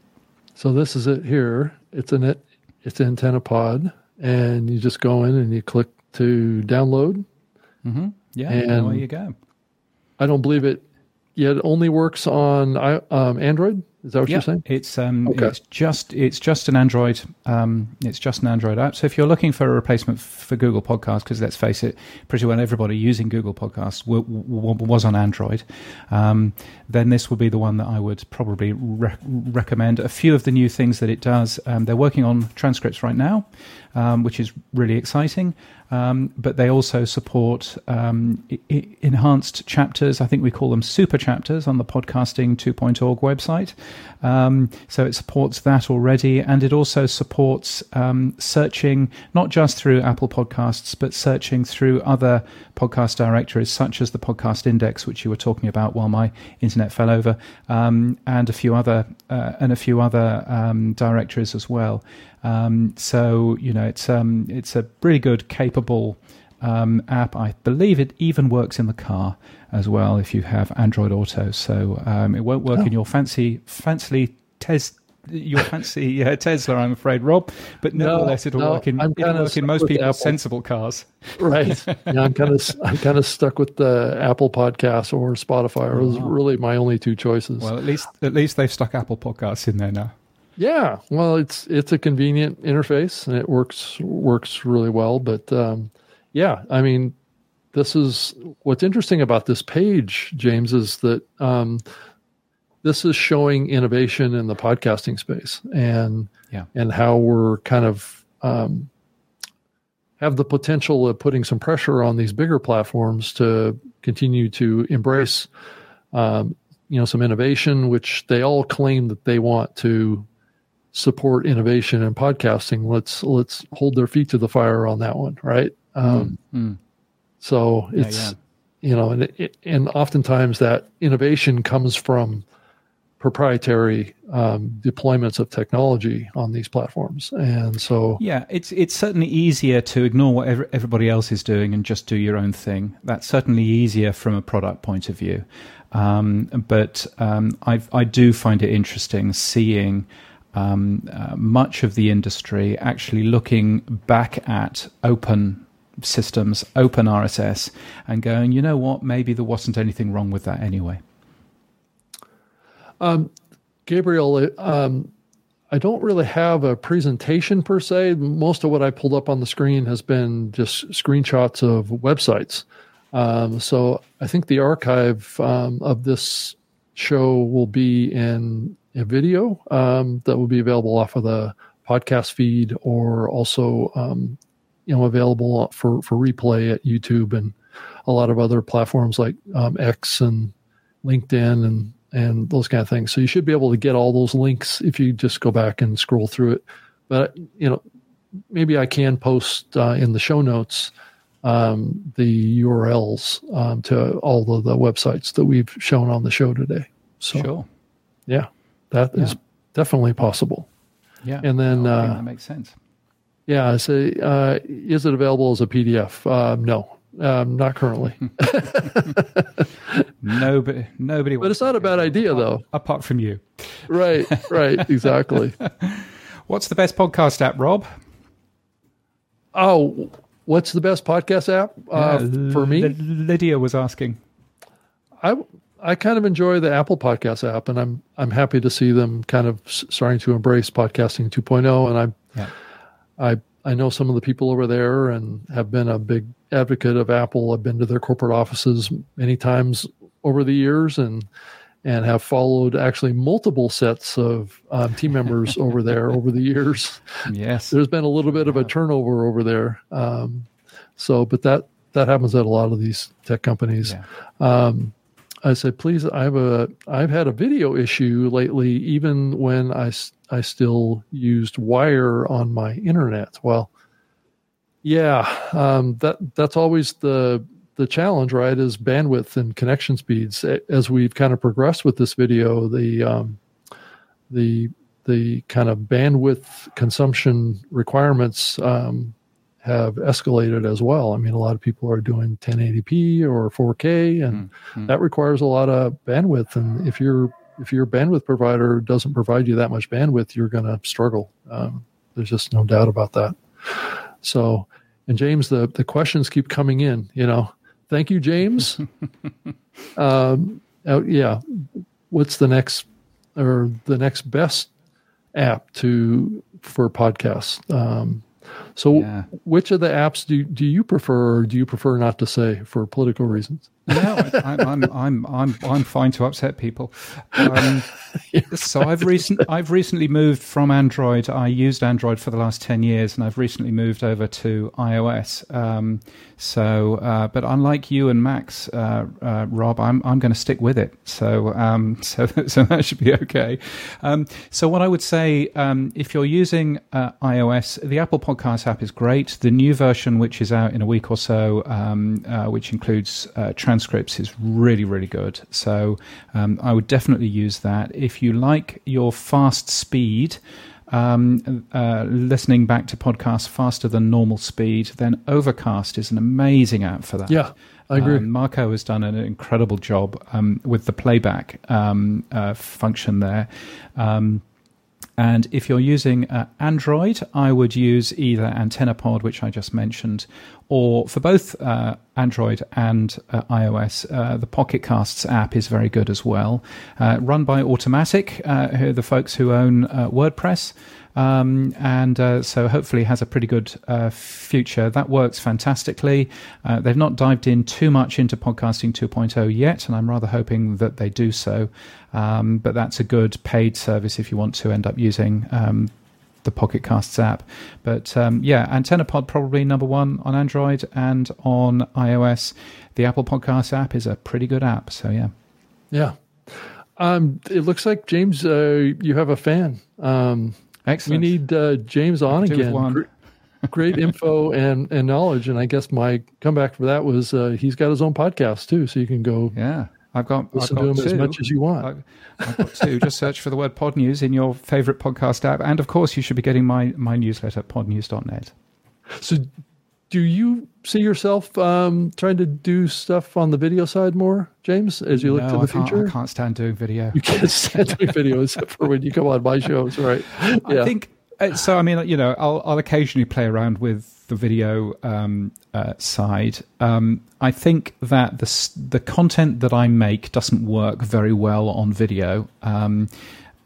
So this is it here. It's an it, it's an AntennaPod, and you just go in and you click to download. Mm-hmm. Yeah, and away you go. I don't believe it yet. Only works on um, Android. Is that what yeah, you're saying? It's um, okay. it's just it's just an Android um, it's just an Android app. So if you're looking for a replacement for Google Podcasts, because let's face it, pretty well everybody using Google Podcasts w- w- was on Android, um, then this would be the one that I would probably re- recommend. A few of the new things that it does, um, they're working on transcripts right now, um, which is really exciting. Um, but they also support um, I- enhanced chapters. I think we call them super chapters on the podcasting 2.org website. Um, so it supports that already, and it also supports um, searching not just through Apple Podcasts, but searching through other podcast directories such as the Podcast Index, which you were talking about while my internet fell over, um, and a few other uh, and a few other um, directories as well. Um, so you know, it's um, it's a really good, capable um, app. I believe it even works in the car as well if you have Android Auto. So um, it won't work oh. in your fancy, fancy Tes your fancy uh, Tesla, I'm afraid, Rob. But nevertheless, no, it'll no, work in, it'll work in most people's sensible cars. right. Yeah, I'm kind of I'm kind of stuck with the Apple Podcast or Spotify. Are oh. really my only two choices. Well, at least at least they've stuck Apple Podcasts in there now. Yeah, well, it's it's a convenient interface and it works works really well. But um, yeah, I mean, this is what's interesting about this page, James, is that um, this is showing innovation in the podcasting space and yeah. and how we're kind of um, have the potential of putting some pressure on these bigger platforms to continue to embrace um, you know some innovation, which they all claim that they want to support innovation in podcasting. Let's let's hold their feet to the fire on that one, right? Um, mm So it's yeah, yeah. you know, and it, and oftentimes that innovation comes from proprietary um, deployments of technology on these platforms, and so yeah, it's it's certainly easier to ignore what everybody else is doing and just do your own thing. That's certainly easier from a product point of view. Um, but um, I I do find it interesting seeing um, uh, much of the industry actually looking back at open systems, open RSS, and going, you know what, maybe there wasn't anything wrong with that anyway. Um, Gabriel, um, I don't really have a presentation per se. Most of what I pulled up on the screen has been just screenshots of websites. Um, so I think the archive um, of this show will be in a video um, that will be available off of the podcast feed or also um, you know available for for replay at YouTube and a lot of other platforms like um, X and LinkedIn and and those kind of things. So you should be able to get all those links if you just go back and scroll through it. But you know, maybe I can post uh, in the show notes um, the URLs um, to all of the websites that we've shown on the show today. So, sure. yeah, that Yeah. is definitely possible. Yeah. And then, think uh, that makes sense. Yeah, I say, uh, is it available as a PDF? Um, no, um, not currently. Nobody, nobody. but it's not a bad idea, though. apart from you. Right, right, exactly. What's the best podcast app, Rob? Oh, what's the best podcast app uh, Uh, for me? L- Lydia was asking. I I kind of enjoy the Apple Podcast app, and I'm I'm happy to see them kind of starting to embrace podcasting 2.0. And I Yeah. I I know some of the people over there, and have been a big advocate of Apple. I've been to their corporate offices many times over the years, and and have followed actually multiple sets of um, team members over there over the years. Yes. There's been a little bit of a turnover over there, um, so but that that happens at a lot of these tech companies. Yeah. Um, I said, please, I have a, I've had a video issue lately, even when I, I still used wire on my internet. Well, yeah, um, that, that's always the, the challenge, right? Is bandwidth and connection speeds. As we've kind of progressed with this video, the, um, the, the kind of bandwidth consumption requirements, um, have escalated as well. I mean, a lot of people are doing 1080p or 4K, and Mhm. that requires a lot of bandwidth. And if your if your bandwidth provider doesn't provide you that much bandwidth, you're going to struggle. Um, there's just no doubt about that. So, and James, the the questions keep coming in. You know, thank you, James. um, oh, yeah, what's the next or the next best app to for podcasts? Um, so, Yeah. which of the apps do do you prefer, or do you prefer not to say for political reasons? No, I'm, I'm, I'm, I'm, I'm fine to upset people. Um, so I've recent, I've recently moved from Android. I used Android for the last ten years, and I've recently moved over to iOS. Um, so, uh, but unlike you and Max, uh, uh, Rob, I'm, I'm going to stick with it. So, um, so, so that should be okay. Um, so, what I would say, um, if you're using uh, iOS, the Apple Podcast app is great. The new version, which is out in a week or so, um, uh, which includes uh, transcripts, is really, really good. So, um, I would definitely use that. If you like your fast speed, um, uh, listening back to podcasts faster than normal speed, then Overcast is an amazing app for that. Yeah, I agree. Um, Marco has done an incredible job um, with the playback um, uh, function there. Um, and if you're using uh, Android, I would use either AntennaPod, which I just mentioned, or for both uh, Android and uh, iOS, uh, the Pocket Casts app is very good as well. Uh, run by Automattic, uh, who are the folks who own uh, WordPress. Um, and so hopefully has a pretty good future. That works fantastically. They've not dived in too much into podcasting 2.0 yet, and I'm rather hoping that they do so. Um, but that's a good paid service if you want to end up using um, the Pocket Casts app. But um, yeah, AntennaPod probably number one on Android and on iOS. The Apple Podcast app is a pretty good app. So yeah. Yeah. Um, it looks like James, uh, you have a fan. Um, we need uh, James on again. Great info and, and knowledge. And I guess my comeback for that was uh, he's got his own podcast too, so you can go yeah. I've got, I've got to him as much as you want. I've, I've got two. Just search for the word Podnews in your favorite podcast app, and of course, you should be getting my my newsletter, podnews.net. So, do you see yourself um, trying to do stuff on the video side more, James, as you look no, to the I can't, future? I can't stand doing video. You can't stand doing video except for when you come on my shows, right? I think uh, so. I mean, you know, I'll, I'll occasionally play around with the video um, uh, side. Um, I think that the the content that I make doesn't work very well on video. Um,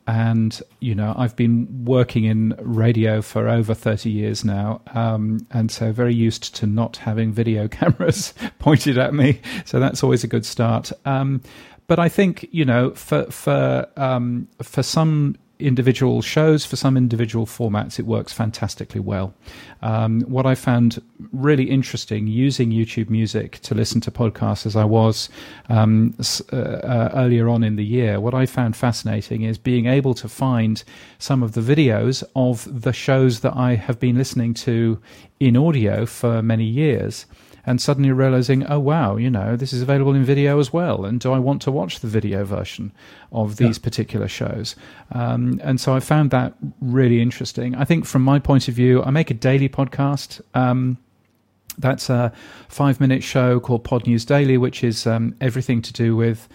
and you know, I've been working in radio for over thirty years now, um, and so very used to not having video cameras pointed at me. So that's always a good start. Um, but I think you know, for for um, for some individual shows, for some individual formats, it works fantastically well. Um, what I found really interesting using YouTube Music to listen to podcasts as I was um, uh, uh, earlier on in the year, what I found fascinating is being able to find some of the videos of the shows that I have been listening to in audio for many years and suddenly realizing, oh wow, you know, this is available in video as well. And do I want to watch the video version of these yeah. particular shows? Um, and so I found that really interesting. I think from my point of view, I make a daily podcast. Um, that's a five minute show called Podnews Daily, which is um, everything to do with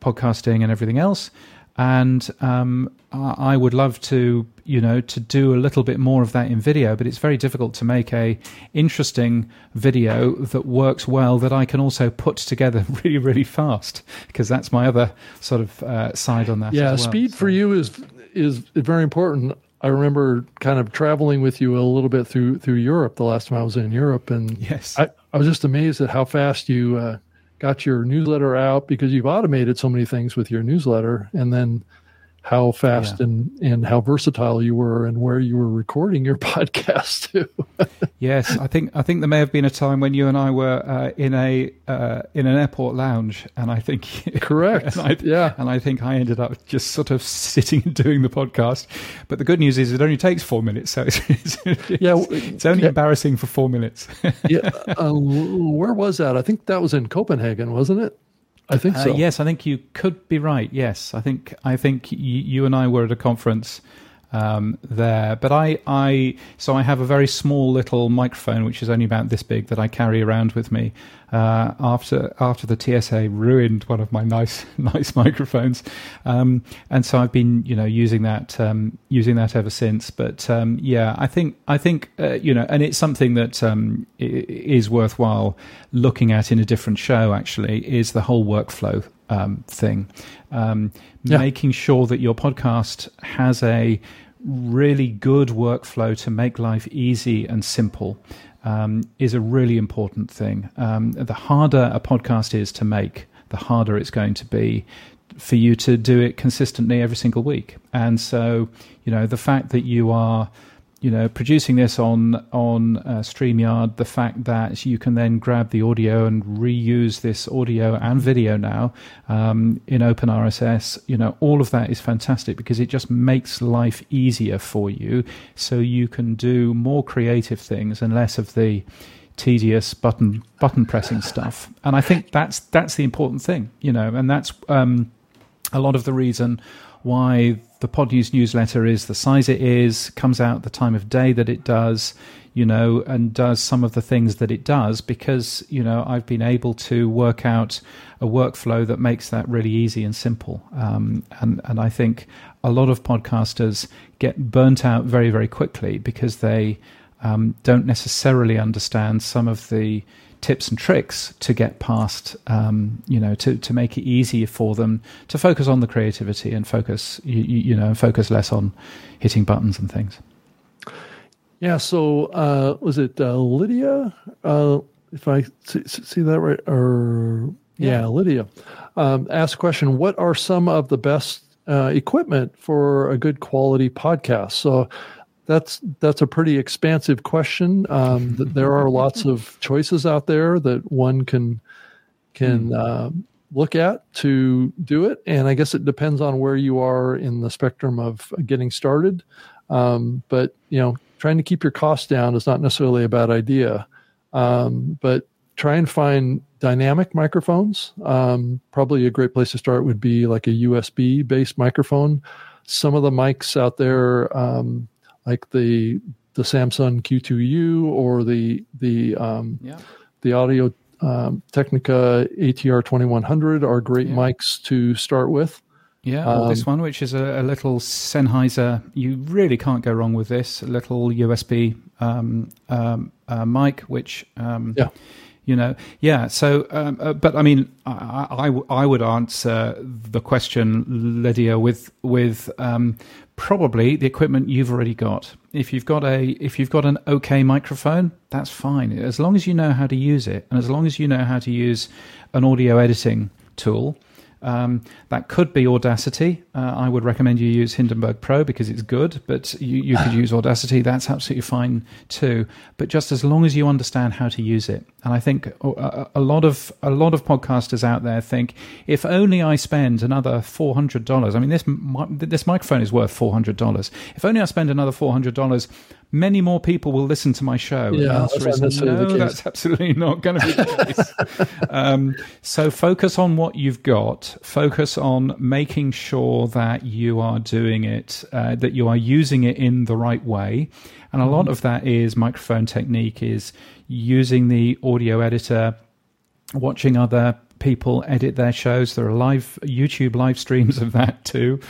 podcasting and everything else and um, I would love to, you know, to do a little bit more of that in video. But it's very difficult to make a interesting video that works well that I can also put together really, really fast because that's my other sort of uh, side on that. Yeah, well. speed so. for you is is very important. I remember kind of traveling with you a little bit through through Europe the last time I was in Europe, and yes, I, I was just amazed at how fast you. Uh, got your newsletter out because you've automated so many things with your newsletter and then how fast yeah. and, and how versatile you were and where you were recording your podcast too. yes, I think I think there may have been a time when you and I were uh, in a uh, in an airport lounge, and I think correct, and I, yeah, and I think I ended up just sort of sitting and doing the podcast. But the good news is it only takes four minutes, so it's, it's, yeah, it's only yeah. embarrassing for four minutes. yeah, uh, where was that? I think that was in Copenhagen, wasn't it? I think uh, so. Uh, yes, I think you could be right. Yes, I think I think y- you and I were at a conference um, there. But I, I, so I have a very small little microphone, which is only about this big, that I carry around with me. Uh, after after the TSA ruined one of my nice nice microphones, um, and so I've been you know using that um, using that ever since. But um, yeah, I think I think uh, you know, and it's something that um, is worthwhile looking at in a different show. Actually, is the whole workflow um, thing. Um, yeah. Making sure that your podcast has a really good workflow to make life easy and simple um, is a really important thing. Um, the harder a podcast is to make, the harder it's going to be for you to do it consistently every single week. And so, you know, the fact that you are you know, producing this on on uh, Streamyard, the fact that you can then grab the audio and reuse this audio and video now um, in OpenRSS, you know, all of that is fantastic because it just makes life easier for you, so you can do more creative things and less of the tedious button button pressing stuff. And I think that's that's the important thing, you know, and that's um, a lot of the reason why the Podnews newsletter is the size it is, comes out the time of day that it does, you know, and does some of the things that it does because, you know, I've been able to work out a workflow that makes that really easy and simple. Um, and, and I think a lot of podcasters get burnt out very, very quickly because they um, don't necessarily understand some of the tips and tricks to get past, um, you know, to, to make it easier for them to focus on the creativity and focus, you, you know, focus less on hitting buttons and things. Yeah. So uh, was it uh, Lydia? Uh, if I see, see, that right, or yeah, yeah Lydia um, asked a question: What are some of the best uh, equipment for a good quality podcast? So that's that's a pretty expansive question. Um, there are lots of choices out there that one can can uh, look at to do it, and I guess it depends on where you are in the spectrum of getting started. Um, but you know, trying to keep your costs down is not necessarily a bad idea. Um, but try and find dynamic microphones. Um, probably a great place to start would be like a USB based microphone. Some of the mics out there um, like the the Samson Q2U or the the um, yeah. the Audio um, Technica ATR 2100 are great yeah. mics to start with. Yeah, um, this one, which is a, a, little Sennheiser, you really can't go wrong with this. A little USB um, um, uh, mic, which um, yeah you know yeah so um, uh, but i mean I, I, I would answer the question lydia with with um, probably the equipment you've already got. If you've got a if you've got an okay microphone that's fine. As long as you know how to use it and as long as you know how to use an audio editing tool Um, that could be Audacity. Uh, I would recommend you use Hindenburg Pro because it's good, but you, you could use Audacity. That's absolutely fine too. But just as long as you understand how to use it, and I think a, a lot of a lot of podcasters out there think if only I spend another four hundred dollars. I mean, this this microphone is worth four hundred dollars. If only I spend another four hundred dollars many more people will listen to my show. Yeah, answer is no, that's absolutely not going to be the case. um, so focus on what you've got. Focus on making sure that you are doing it, uh, that you are using it in the right way. And a lot mm-hmm. of that is microphone technique, is using the audio editor, watching other people edit their shows. There are live YouTube live streams of that too,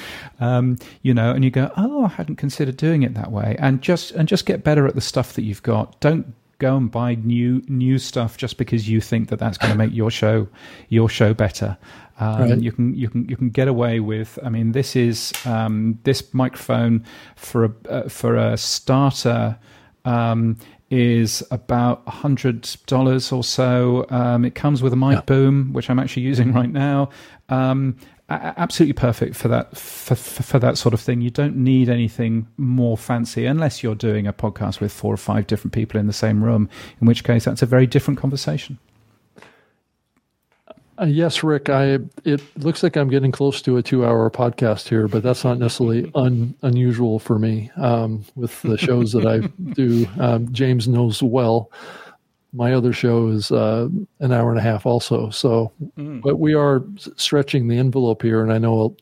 um, you know. And you go, oh, I hadn't considered doing it that way, and just and just get better at the stuff that you've got. Don't go and buy new new stuff just because you think that that's going to make your show your show better. Um, right. You can you can you can get away with. I mean, this is um, this microphone for a uh, for a starter. Um, is about a hundred dollars or so. Um, it comes with a mic yeah. boom, which I'm actually using right now. Um, absolutely perfect for that for, for, for, that sort of thing. You don't need anything more fancy unless you're doing a podcast with four or five different people in the same room. In which case, that's a very different conversation. Uh, yes, Rick. I it looks like I'm getting close to a two-hour podcast here, but that's not necessarily un, unusual for me um, with the shows that I do. Um, James knows well. My other show is uh, an hour and a half, also. So, mm. but we are stretching the envelope here, and I know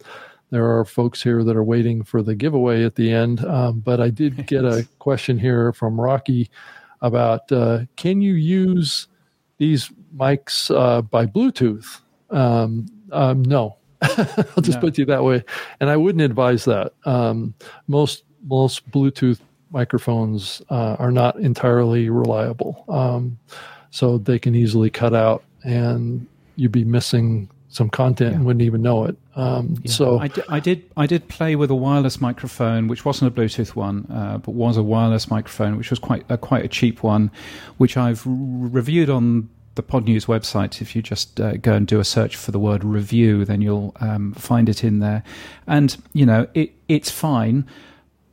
there are folks here that are waiting for the giveaway at the end. Um, but I did get a question here from Rocky about uh, can you use these mics uh, by Bluetooth. Um, um, no, I'll just no. put you that way. And I wouldn't advise that. Um, most most Bluetooth microphones uh, are not entirely reliable, um, so they can easily cut out, and you'd be missing some content yeah. and wouldn't even know it. Um, yeah. So I did, I did, I did play with a wireless microphone, which wasn't a Bluetooth one, uh, but was a wireless microphone, which was quite a, quite a cheap one, which I've reviewed on the Podnews website. If you just uh, go and do a search for the word review, then you'll um, find it in there. And you know, it it's fine,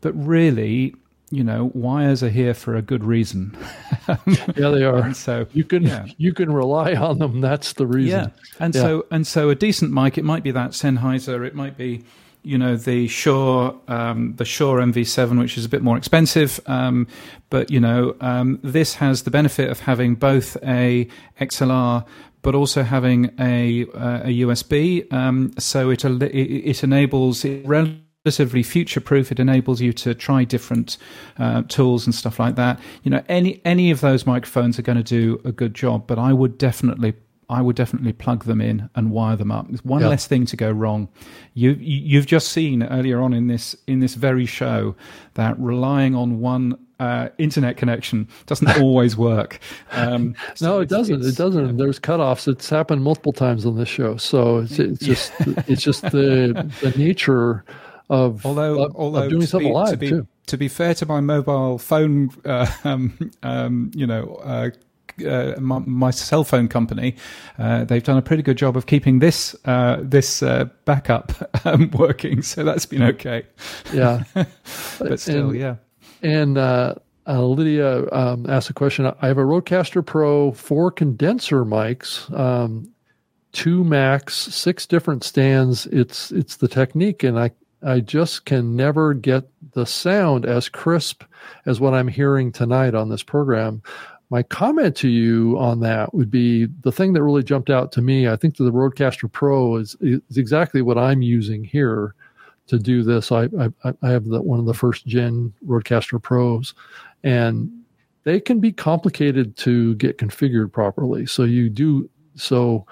but really, you know, wires are here for a good reason. yeah, they are. And so you can yeah. you can rely on them. That's the reason. Yeah, and yeah. so and so a decent mic. It might be that Sennheiser. It might be you know the Shure um, the Shure MV7, which is a bit more expensive, um, but you know um, this has the benefit of having both a XLR but also having a uh, a USB. Um, so it, it, enables it relatively future proof. It enables you to try different uh, tools and stuff like that. You know, any any of those microphones are going to do a good job, but I would definitely I would definitely plug them in and wire them up. There's one less thing to go wrong. You, you have just seen earlier on in this in this very show that relying on one uh, internet connection doesn't always work. Um, so no, it doesn't. It doesn't. Um, There's cutoffs. It's happened multiple times on this show. So it's, it's just it's just the the nature of although of, although of doing something be, live to be, too. To be fair to my mobile phone, uh, um, um, you know, uh, my, my, cell phone company, uh, they've done a pretty good job of keeping this uh, this uh, backup um, working. So that's been okay. Yeah, but still, and, yeah. And uh, uh, Lydia um, asked a question. I have a Rodecaster Pro, four condenser mics, um, two Macs, six different stands. It's it's the technique, and I I just can never get the sound as crisp as what I'm hearing tonight on this program my comment to you on that would be the thing that really jumped out to me. I think the Rodecaster Pro is, is exactly what I'm using here to do this. I I, I have the, one of the first gen Rodecaster Pros, and they can be complicated to get configured properly. So you do so.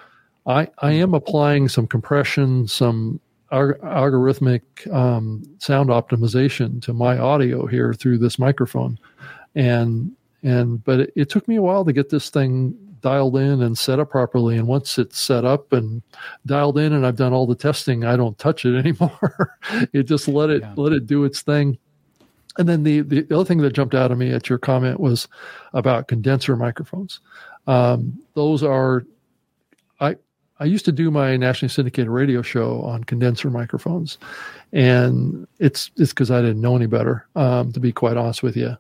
I I am applying some compression, some algorithmic um, sound optimization to my audio here through this microphone, and and but it, it, took me a while to get this thing dialed in and set up properly. And once it's set up and dialed in and i've done all the testing i don't touch it anymore. It just let it yeah. let it do its thing. And then the, the other thing that jumped out of me at your comment was about condenser microphones. Um, those are i I used to do my nationally syndicated radio show on condenser microphones, and it's it's because I didn't know any better. Um, to be quite honest with you,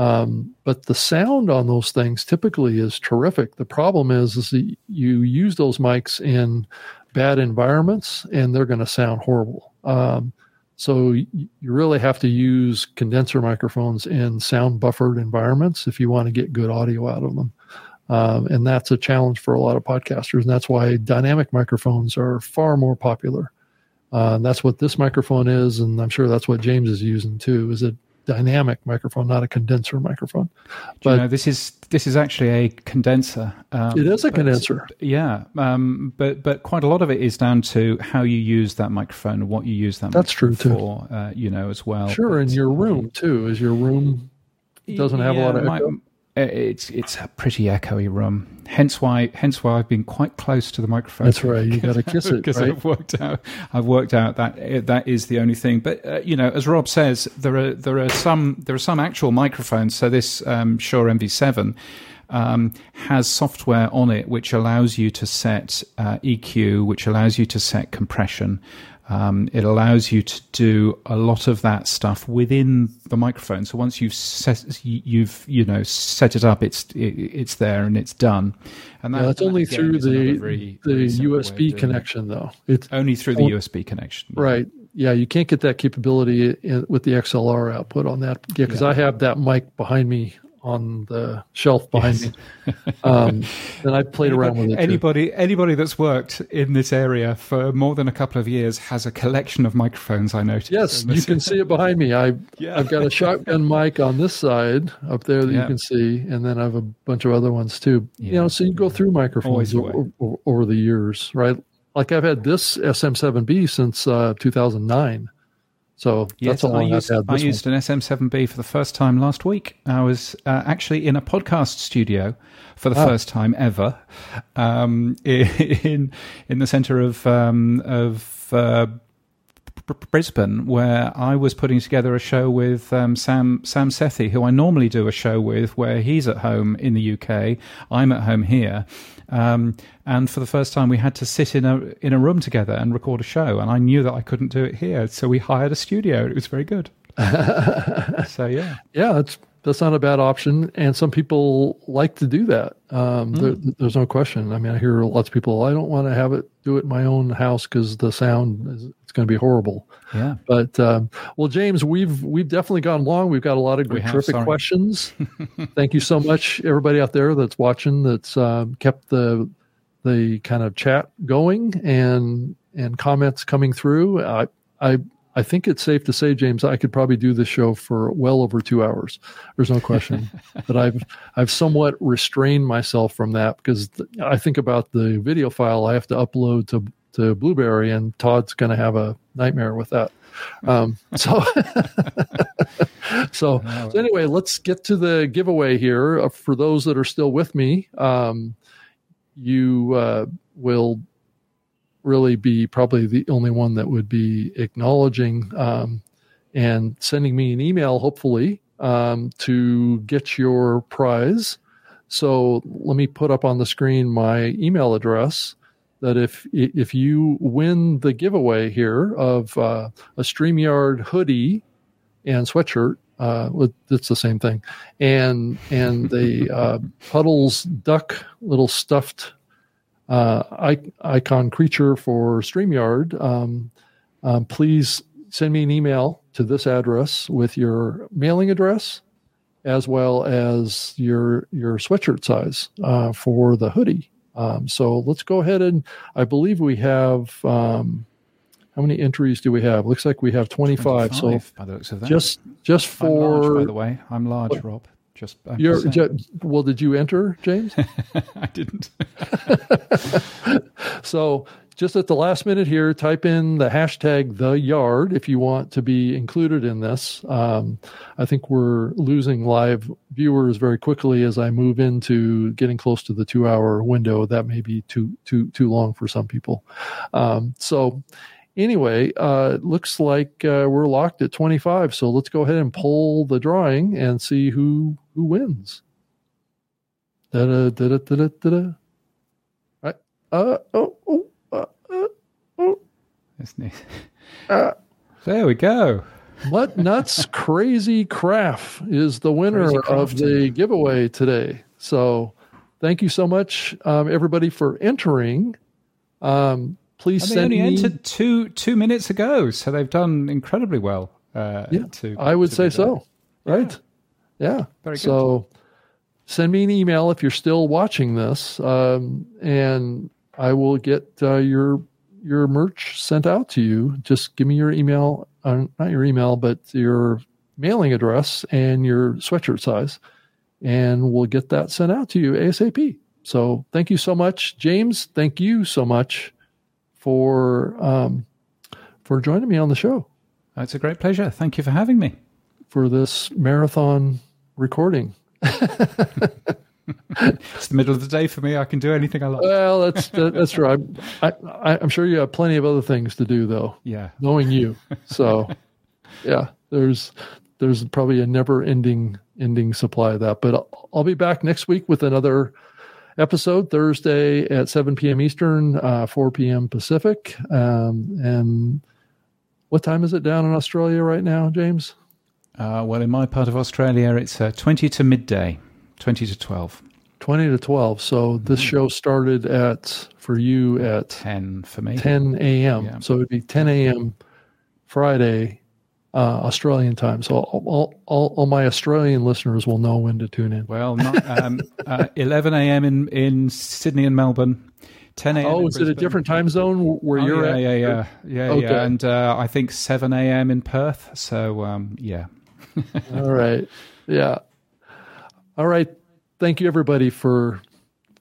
um, but the sound on those things typically is terrific. The problem is, is that you use those mics in bad environments, and they're going to sound horrible. Um, so you really have to use condenser microphones in sound buffered environments if you want to get good audio out of them. Um, and that's a challenge for a lot of podcasters. And that's why dynamic microphones are far more popular. Uh, that's what this microphone is, and I'm sure that's what James is using too. Is a dynamic microphone, not a condenser microphone. But you know, this is this is actually a condenser. Um, it is a condenser. Yeah, um, but but quite a lot of it is down to how you use that microphone and what you use that. That's true for, too. Uh, you know, as well. Sure, but, in your room too. Is your room doesn't have yeah, a lot of echo? My, it's it's a pretty echoey room. Hence why hence why I've been quite close to the microphone. That's right. You got to kiss it because right? I've worked out I've worked out that that is the only thing. But uh, you know, as Rob says, there are there are some there are some actual microphones. So this um, Shure MV7 um, has software on it which allows you to set uh, EQ, which allows you to set compression. Um, it allows you to do a lot of that stuff within the microphone. So once you've set, you've you know set it up, it's it, it's there and it's done. And that, yeah, that's only through the very, the very USB connection, it. though. It's only through the USB connection, right? Yeah, you can't get that capability in, with the XLR output on that. Yeah, because yeah. I have that mic behind me on the shelf behind yes. me. Um, and I played around with it. Anybody, too. anybody that's worked in this area for more than a couple of years has a collection of microphones. I noticed. Yes, you can see it behind me. I, yeah. I've got a shotgun mic on this side up there that yeah. you can see, and then I have a bunch of other ones too. Yeah. You know, so you go through microphones over, over, over, the years, right? Like I've had this SM7B since uh, 2009. So yes, that's I used, I used an SM7B for the first time last week. I was uh, actually in a podcast studio for the oh. first time ever um, in in the centre of um, of uh, Brisbane, where I was putting together a show with um, Sam Sam Sethi, who I normally do a show with, where he's at home in the UK, I'm at home here, um, and for the first time, we had to sit in a in a room together and record a show. And I knew that I couldn't do it here, so we hired a studio. It was very good. so yeah, yeah, that's that's not a bad option. And some people like to do that. Um, mm. there, there's no question. I mean, I hear lots of people. I don't want to have it do it in my own house because the sound is it's going to be horrible. Yeah. But um, well, James, we've we've definitely gone long. We've got a lot of good, terrific sorry. questions. Thank you so much, everybody out there that's watching. That's um, kept the the kind of chat going and and comments coming through. I I I think it's safe to say, James, I could probably do this show for well over two hours. There's no question. but I've I've somewhat restrained myself from that because th- I think about the video file I have to upload to to Blubrry, and Todd's going to have a nightmare with that. Um, so, so, so, anyway, let's get to the giveaway here. Uh, for those that are still with me, um, you uh, will really be probably the only one that would be acknowledging um, and sending me an email, hopefully, um, to get your prize. So let me put up on the screen my email address. That if if you win the giveaway here of uh, a Streamyard hoodie and sweatshirt, uh, it's the same thing, and and the uh, Puddles duck little stuffed uh, icon creature for StreamYard, um, um, please send me an email to this address with your mailing address as well as your your sweatshirt size uh, for the hoodie. Um, so let's go ahead and I believe we have um, how many entries do we have? Looks like we have 25. 25 so by the looks of that. just just for I'm large, by the way, I'm large, what, Rob. Just, You're, well, did you enter, James? I didn't. so, just at the last minute here, type in the hashtag the yard if you want to be included in this. Um, I think we're losing live viewers very quickly as I move into getting close to the two hour window. That may be too too too long for some people. Um, so anyway, uh, looks like uh, we're locked at 25. So let's go ahead and pull the drawing and see who who wins. Da da da da da da. Right. Uh oh oh That's neat. Uh, there we go. Mutt Nuts Crazy Craft is the winner of the giveaway today. So thank you so much, um, everybody, for entering. Um, please and send they only me. entered two two minutes ago, so they've done incredibly well. Uh, yeah, to, I would to say so. Right. Yeah. yeah. Very good. So send me an email if you're still watching this, um, and I will get uh, your your merch sent out to you. Just give me your email, uh, not your email, but your mailing address and your sweatshirt size, and we'll get that sent out to you ASAP. So thank you so much, James. Thank you so much for um, for joining me on the show. It's a great pleasure. Thank you for having me for this marathon recording. it's the middle of the day for me. I can do anything I like. Well, that's that's true. I'm, I, I'm sure you have plenty of other things to do, though. Yeah, knowing you. So, yeah, there's there's probably a never ending ending supply of that. But I'll, I'll, be back next week with another episode Thursday at 7 p.m. Eastern, uh, 4 p.m. Pacific. Um, and what time is it down in Australia right now, James? Uh, well, in my part of Australia, it's uh, 20 to midday. 20 to 12. 20 to 12. So this mm-hmm. show started at, for you, at 10 for me. 10 a.m. Yeah. So it'd be 10 a.m. Friday, uh, Australian time. So all, all, all, my Australian listeners will know when to tune in. Well, not, um, uh, 11 a.m. in, in Sydney and Melbourne. 10 a.m. Oh, is it a different time zone where oh, you're yeah, at? Yeah, yeah, yeah, okay. yeah. And uh, I think 7 a.m. in Perth. So, um, yeah. all right. Yeah. All right. Thank you everybody for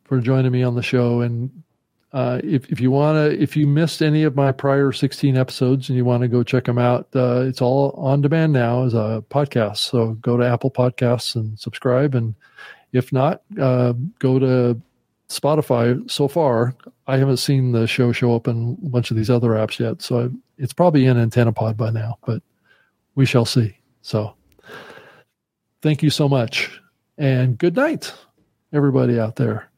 for joining me on the show. And uh, if if you want to, if you missed any of my prior 16 episodes and you want to go check them out, uh, it's all on demand now as a podcast. So go to Apple Podcasts and subscribe. And if not, uh, go to Spotify. So far, I haven't seen the show show up in a bunch of these other apps yet. So I, it's probably in AntennaPod by now, but we shall see. So thank you so much. And good night, everybody out there.